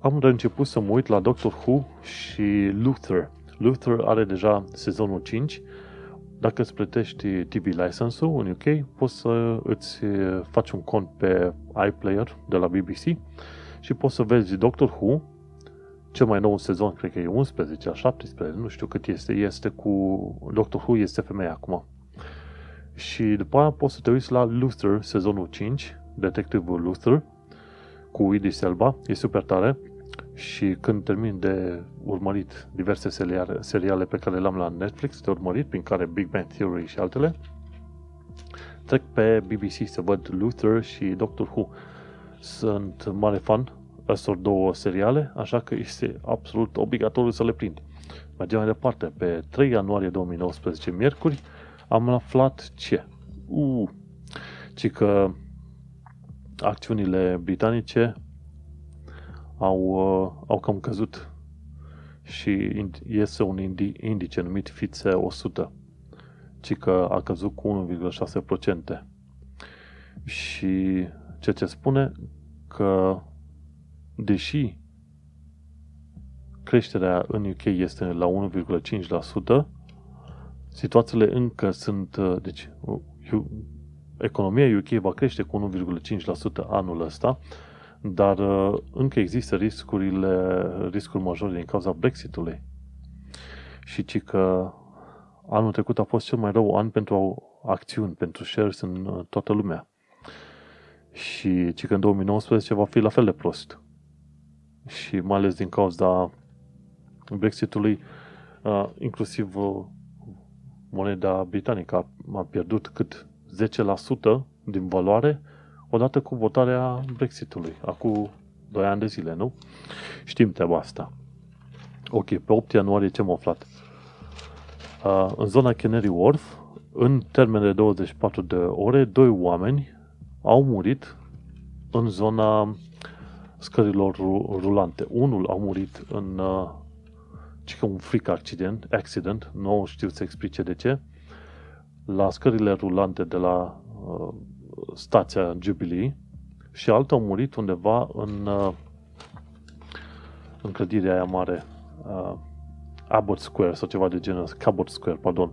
am început să mă uit la Doctor Who și Luther. Luther are deja sezonul 5. Dacă îți plătești TV license-ul în UK, poți să îți faci un cont pe iPlayer de la BBC și poți să vezi Doctor Who, cel mai nou sezon, cred că e 11, 17, nu știu cât este, este cu Doctor Who, este femeia acum. Și după aia poți să te uiți la Luther, sezonul 5, detectivul Luther, cu Idris Elba, e super tare. Și când termin de urmărit diverse seriale, seriale pe care le-am la Netflix, de urmărit, prin care Big Bang Theory și altele, trec pe BBC să văd Luther și Doctor Who. Sunt mare fan ăstor două seriale, așa că este absolut obligatoriu să le prind. Mergem mai departe. Pe 3 ianuarie 2019, miercuri, am aflat ce? Uh, ci că acțiunile britanice au, uh, au cam căzut și iese un indice numit FITSE 100, ci că a căzut cu 1,6%. Și ceea ce spune că deși creșterea în UK este la 1,5%, situațiile încă sunt, uh, deci economia UK va crește cu 1,5% anul ăsta, dar uh, încă există riscurile, riscuri majore din cauza Brexitului. Și ci că anul trecut a fost cel mai rău an pentru acțiuni, pentru shares în uh, toată lumea. Și ci că în 2019 va fi la fel de prost. Și mai ales din cauza Brexitului, uh, inclusiv moneda britanică a pierdut cât 10% din valoare odată cu votarea Brexitului, acum 2 ani de zile, nu? Știm treaba asta. Ok, pe 8 ianuarie ce am aflat? Uh, în zona Canary Wharf, în termen de 24 de ore, doi oameni au murit în zona scărilor rulante. Unul a murit în uh, că un freak accident, accident, nu știu să explice de ce, la scările rulante de la uh, stația Jubilee și altul a murit undeva în, uh, în clădirea aia mare, uh, Abbott Square sau ceva de genul, Cabot Square, pardon.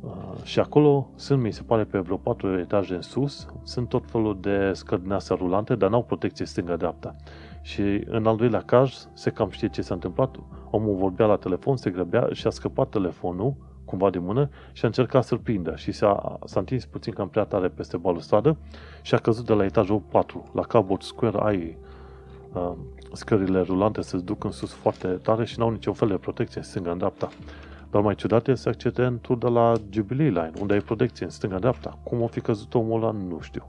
Uh, și acolo sunt, mi se pare, pe vreo patru etaje în sus, sunt tot felul de scări din astea rulante, dar n-au protecție stânga-dreapta. Și în al doilea caz, se cam știe ce s-a întâmplat. Omul vorbea la telefon, se grăbea și a scăpat telefonul cumva de mână și a încercat să-l prindă și s-a, s-a întins puțin cam prea tare peste balustradă și a căzut de la etajul 4. La Cabot Square ai uh, scările rulante se duc în sus foarte tare și n-au niciun fel de protecție în stânga în dreapta. Dar mai ciudat este accidentul de la Jubilee Line, unde ai protecție în stânga-dreapta. Cum o fi căzut omul ăla, nu știu.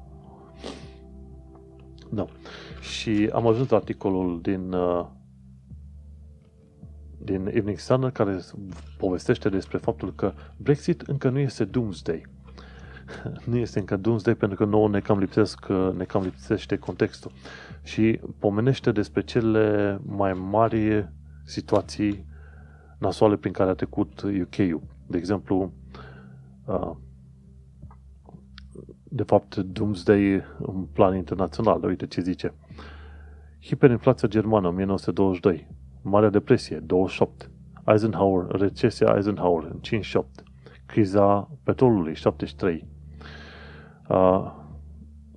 Da. Și am ajuns la articolul din uh, din Evening Standard care povestește despre faptul că Brexit încă nu este Doomsday. nu este încă Doomsday pentru că nouă ne cam, lipsesc, ne cam lipsește contextul. Și pomenește despre cele mai mari situații nasoale prin care a trecut UK-ul. De exemplu, de fapt, Doomsday în plan internațional, uite ce zice. Hiperinflația germană, 1922 Marea Depresie, 28. Eisenhower, recesia Eisenhower, în 58. Criza petrolului, 73. Uh,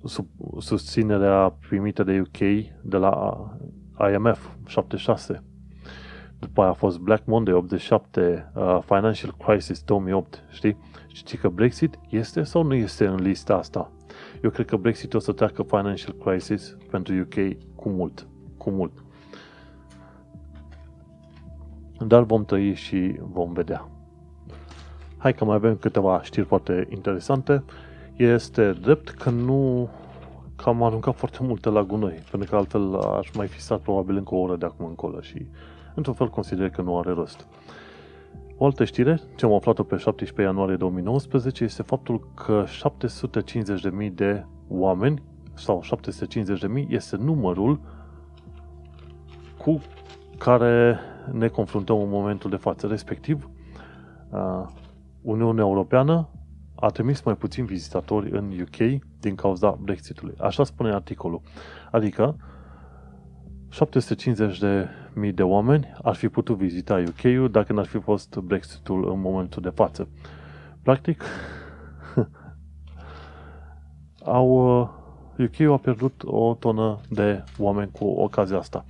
sub, susținerea primită de UK de la IMF, 76. După aia a fost Black Monday, 87, uh, Financial Crisis, 2008, știi? Știi că Brexit este sau nu este în lista asta? Eu cred că Brexit o să treacă Financial Crisis pentru UK cu mult, cu mult. Dar vom trăi și vom vedea. Hai că mai avem câteva știri foarte interesante. Este drept că nu că am aruncat foarte multe la gunoi, pentru că altfel aș mai fi stat probabil încă o oră de acum încolo și într-un fel consider că nu are rost. O altă știre, ce am aflat-o pe 17 ianuarie 2019, este faptul că 750.000 de oameni sau 750.000 este numărul cu care ne confruntăm în momentul de față. Respectiv, Uniunea Europeană a trimis mai puțin vizitatori în UK din cauza Brexitului. Așa spune articolul. Adică, 750 de mii de oameni ar fi putut vizita UK-ul dacă n-ar fi fost Brexitul în momentul de față. Practic, au, UK-ul a pierdut o tonă de oameni cu ocazia asta.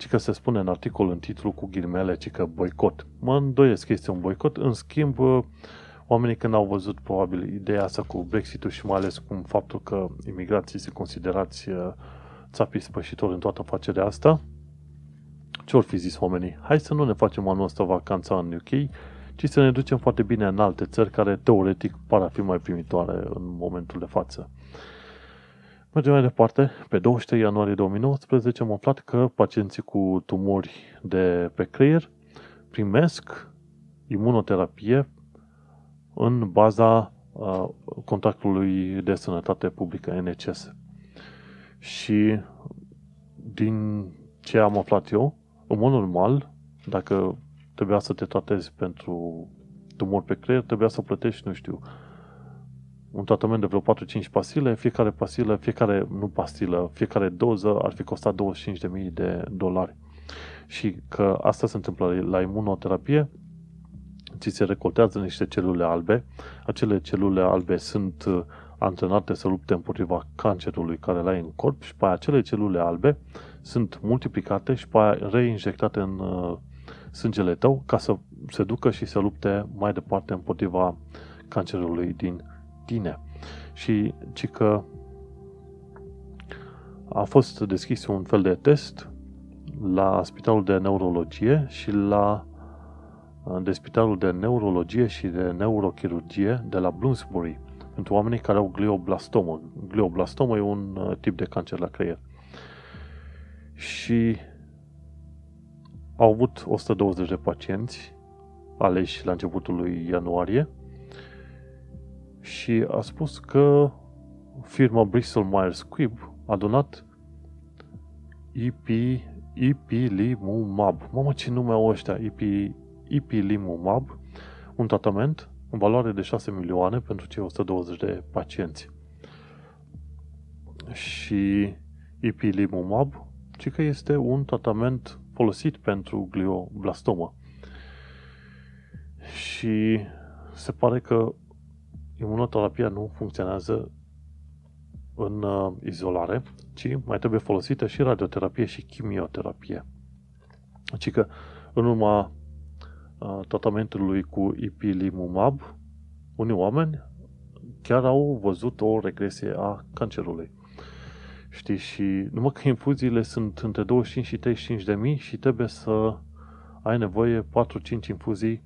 Ci că se spune în articol, în titlu cu ghirmele, ci că boicot. Mă îndoiesc că este un boicot, în schimb, oamenii când au văzut probabil ideea asta cu Brexitul și mai ales cu faptul că imigrații se considerați uh, țapii spășitori în toată afacerea asta, ce or fi zis oamenii? Hai să nu ne facem anul ăsta vacanța în UK, ci să ne ducem foarte bine în alte țări care teoretic par a fi mai primitoare în momentul de față. Mergem mai departe. Pe 23 ianuarie 2019 am aflat că pacienții cu tumori de pe creier primesc imunoterapie în baza uh, contractului de sănătate publică NHS. Și din ce am aflat eu, în mod normal, dacă trebuia să te tratezi pentru tumor pe creier, trebuia să plătești, nu știu, un tratament de vreo 4-5 pastile, fiecare pastilă, fiecare, nu pastilă, fiecare doză ar fi costat 25.000 de dolari. Și că asta se întâmplă la imunoterapie, ți se recoltează niște celule albe. Acele celule albe sunt uh, antrenate să lupte împotriva cancerului care l-ai în corp și pe aia acele celule albe sunt multiplicate și pe aia reinjectate în uh, sângele tău ca să se ducă și să lupte mai departe împotriva cancerului din tine. Și ci că a fost deschis un fel de test la Spitalul de Neurologie și la de Spitalul de Neurologie și de Neurochirurgie de la Bloomsbury pentru oamenii care au glioblastomă. Glioblastomă e un uh, tip de cancer la creier. Și au avut 120 de pacienți aleși la începutul lui ianuarie și a spus că firma Bristol Myers Squibb a donat IP, Ipilimumab. Mamă, ce nume au ăștia? Ipi, Ipilimumab, un tratament în valoare de 6 milioane pentru cei 120 de pacienți. Și Ipilimumab, ci că este un tratament folosit pentru glioblastomă. Și se pare că imunoterapia nu funcționează în uh, izolare, ci mai trebuie folosită și radioterapie și chimioterapie. Deci că în urma uh, tratamentului cu ipilimumab, unii oameni chiar au văzut o regresie a cancerului. Știi, și numai că infuziile sunt între 25 și 35 de mii și trebuie să ai nevoie 4-5 infuzii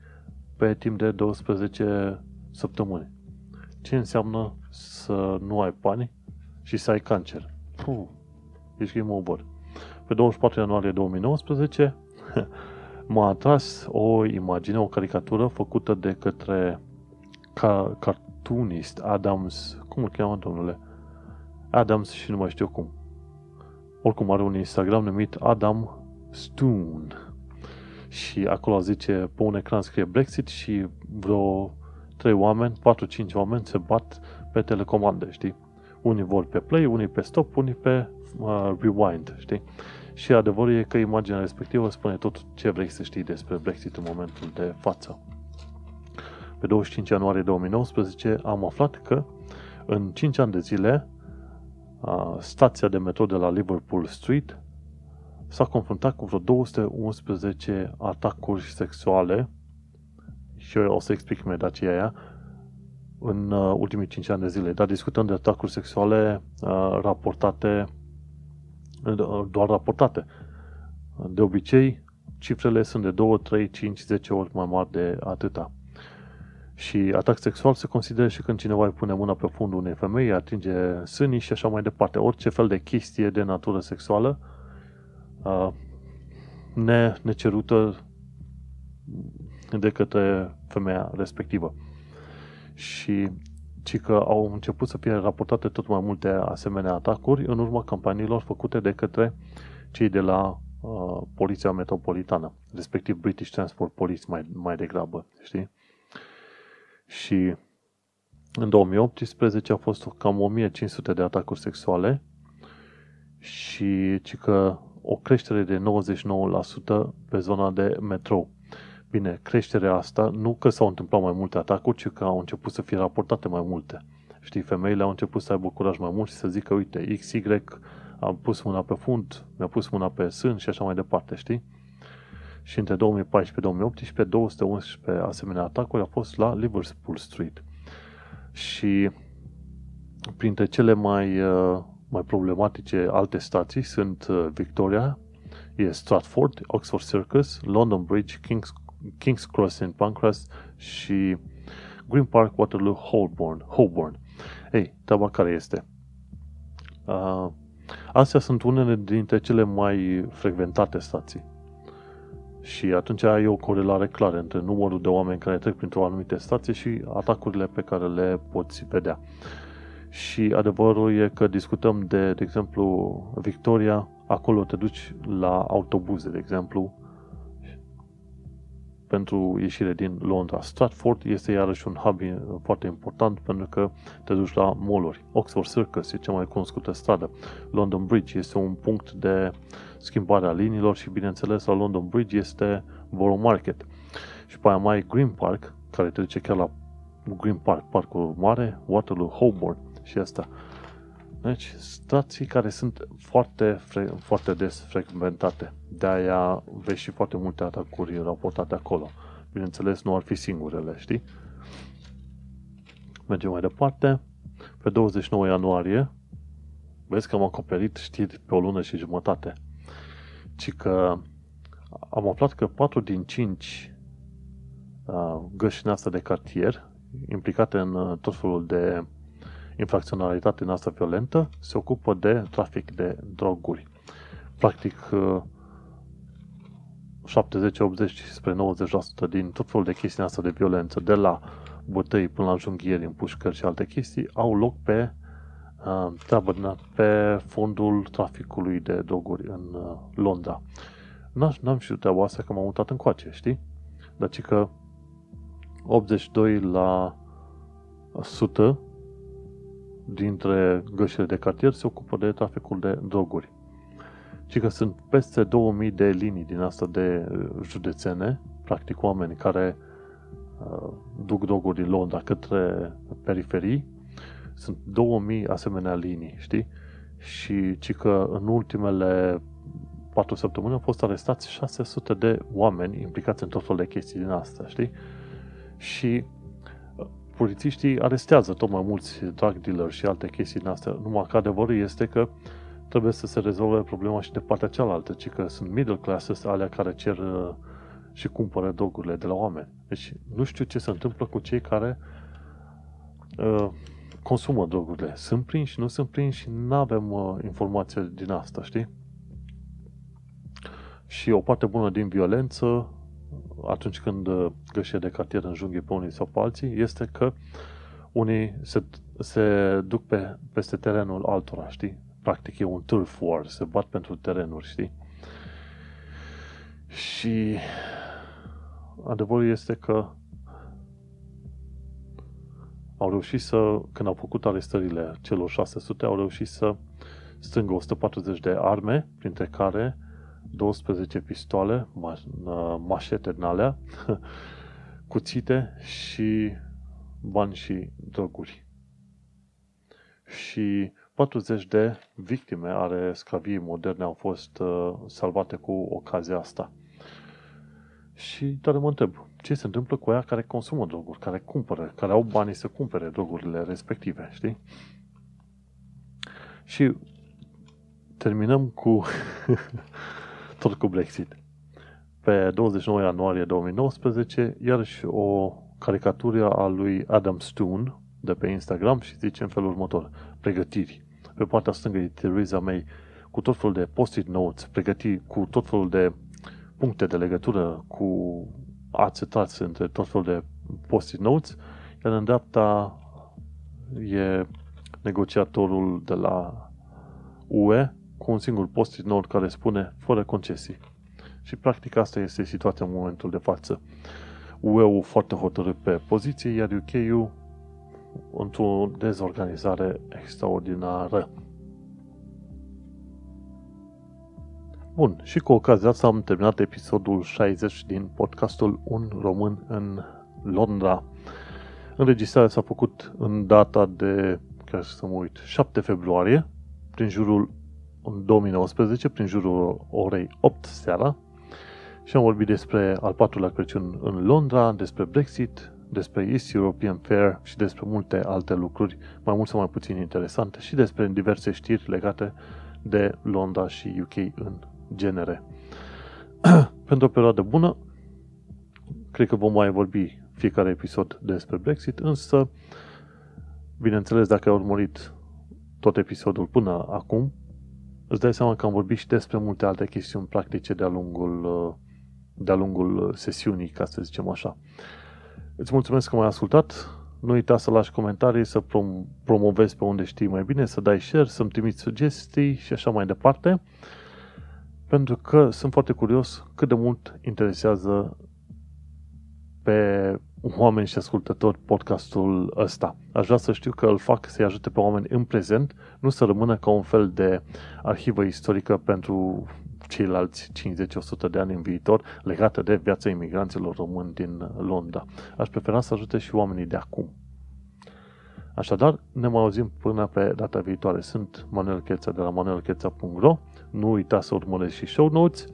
pe timp de 12 săptămâni. Ce înseamnă să nu ai bani și să ai cancer? Puh, ești game over. Pe 24 ianuarie 2019 m-a atras o imagine, o caricatură făcută de către ca, cartoonist Adams, cum îl cheamă domnule? Adams și nu mai știu cum. Oricum are un Instagram numit Adam Stone. Și acolo zice, pe un ecran scrie Brexit și vreo 3 oameni, 4-5 oameni se bat pe telecomande, știi? Unii vor pe play, unii pe stop, unii pe uh, rewind, știi? Și adevărul e că imaginea respectivă spune tot ce vrei să știi despre Brexit în momentul de față. Pe 25 ianuarie 2019 am aflat că în 5 ani de zile stația de metro de la Liverpool Street s-a confruntat cu vreo 211 atacuri sexuale și eu o să explic imediat ce e aia, în uh, ultimii 5 ani de zile. Dar discutăm de atacuri sexuale uh, raportate, uh, doar raportate. De obicei, cifrele sunt de 2, 3, 5, 10 ori mai mari de atâta. Și atac sexual se consideră și când cineva îi pune mâna pe fundul unei femei, atinge sânii și așa mai departe. Orice fel de chestie de natură sexuală uh, ne, necerută de către femeia respectivă. Și ci că au început să fie raportate tot mai multe asemenea atacuri în urma campaniilor făcute de către cei de la uh, Poliția Metropolitană, respectiv British Transport Police mai, mai degrabă, știi? Și în 2018 a fost cam 1500 de atacuri sexuale și ci că o creștere de 99% pe zona de metrou. Bine, creșterea asta nu că s-au întâmplat mai multe atacuri, ci că au început să fie raportate mai multe. Știi, femeile au început să aibă curaj mai mult și să zică, uite, XY a pus mâna pe fund, mi-a pus mâna pe sân și așa mai departe, știi? Și între 2014-2018, 211 asemenea atacuri au fost la Liverpool Street. Și printre cele mai, uh, mai problematice alte stații sunt uh, Victoria, e Stratford, Oxford Circus, London Bridge, King's King's Cross St. Pancras și Green Park, Waterloo, Holborn. Holborn. Ei, treaba care este? Uh, astea sunt unele dintre cele mai frecventate stații. Și atunci ai o corelare clară între numărul de oameni care trec printr-o anumită stație și atacurile pe care le poți vedea. Și adevărul e că discutăm de, de exemplu, Victoria, acolo te duci la autobuze, de exemplu, pentru ieșire din Londra. Stratford este iarăși un hub foarte important pentru că te duci la mall Oxford Circus e cea mai cunoscută stradă. London Bridge este un punct de schimbare a liniilor și bineînțeles la London Bridge este Borough Market. Și pe aia mai Green Park, care te duce chiar la Green Park, parcul mare, Waterloo, Holborn și asta. Deci, stații care sunt foarte, foarte des frecventate. De-aia vezi și foarte multe atacuri raportate acolo. Bineînțeles, nu ar fi singurele, știi? Mergem mai departe. Pe 29 ianuarie, vezi că am acoperit știri pe o lună și jumătate. Ci că am aflat că 4 din 5 uh, gășini astea de cartier implicate în uh, tot felul de infracționalitate noastră violentă se ocupă de trafic de droguri. Practic, 70, 80 spre 90% din tot felul de chestii astea de violență, de la bătăi până la junghieri, împușcări și alte chestii, au loc pe uh, treabă pe fondul traficului de droguri în uh, Londra. N-am știut treaba asta că m-am mutat în coace, știi? Dar că 82 la 100 dintre gășile de cartier se ocupă de traficul de droguri. Și că sunt peste 2000 de linii din asta de uh, județene, practic oameni care uh, duc droguri din Londra către periferii, sunt 2000 asemenea linii, știi? Și ci că în ultimele 4 săptămâni au fost arestați 600 de oameni implicați în tot felul de chestii din asta, știi? Și polițiștii arestează tot mai mulți drug dealer și alte chestii din astea. Numai că adevărul este că trebuie să se rezolve problema și de partea cealaltă, ci că sunt middle classes alea care cer uh, și cumpără drogurile de la oameni. Deci nu știu ce se întâmplă cu cei care uh, consumă drogurile. Sunt prinși, nu sunt prinși, nu avem uh, informație din asta, știi? Și o parte bună din violență atunci când uh, gășe de cartier în junghie pe unii sau pe alții, este că unii se, se duc pe, peste terenul altora, știi? Practic e un turf war, se bat pentru terenuri, știi? Și adevărul este că au reușit să, când au făcut arestările celor 600, au reușit să strângă 140 de arme, printre care 12 pistoale, ma- mașete din alea, cuțite și bani și droguri. Și 40 de victime ale sclaviei moderne au fost uh, salvate cu ocazia asta. Și doar mă întreb, ce se întâmplă cu aia care consumă droguri, care cumpără, care au banii să cumpere drogurile respective, știi? Și terminăm cu tot cu Brexit. Pe 29 ianuarie 2019, iarăși o caricatură a lui Adam Stone de pe Instagram și zice în felul următor, pregătiri. Pe partea stângă e Theresa May cu tot felul de post-it notes, pregătiri cu tot felul de puncte de legătură cu ațetați între tot felul de post-it notes, iar în dreapta e negociatorul de la UE cu un singur post-it note care spune fără concesii. Și practic asta este situația în momentul de față. UE-ul foarte hotărât pe poziție, iar UK-ul într-o dezorganizare extraordinară. Bun, și cu ocazia asta am terminat episodul 60 din podcastul Un Român în Londra. Înregistrarea s-a făcut în data de, ca să mă uit, 7 februarie, prin jurul în 2019, prin jurul orei 8 seara, și am vorbit despre al patrulea Crăciun în Londra, despre Brexit, despre East European Fair și despre multe alte lucruri, mai mult sau mai puțin interesante, și despre diverse știri legate de Londra și UK în genere. Pentru o perioadă bună, cred că vom mai vorbi fiecare episod despre Brexit, însă, bineînțeles, dacă ai urmărit tot episodul până acum, îți dai seama că am vorbit și despre multe alte chestiuni practice de-a lungul, de-a lungul sesiunii, ca să zicem așa. Îți mulțumesc că m-ai ascultat. Nu uita să lași comentarii, să prom- promovezi pe unde știi mai bine, să dai share, să-mi trimiți sugestii și așa mai departe. Pentru că sunt foarte curios cât de mult interesează pe oameni și ascultători podcastul ăsta. Aș vrea să știu că îl fac să-i ajute pe oameni în prezent, nu să rămână ca un fel de arhivă istorică pentru ceilalți 50-100 de ani în viitor legată de viața imigranților români din Londra. Aș prefera să ajute și oamenii de acum. Așadar, ne mai auzim până pe data viitoare. Sunt Manuel Cheța de la manuelcheța.ro Nu uita să urmărești și show notes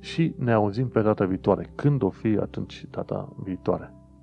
și ne auzim pe data viitoare. Când o fi, atunci data viitoare.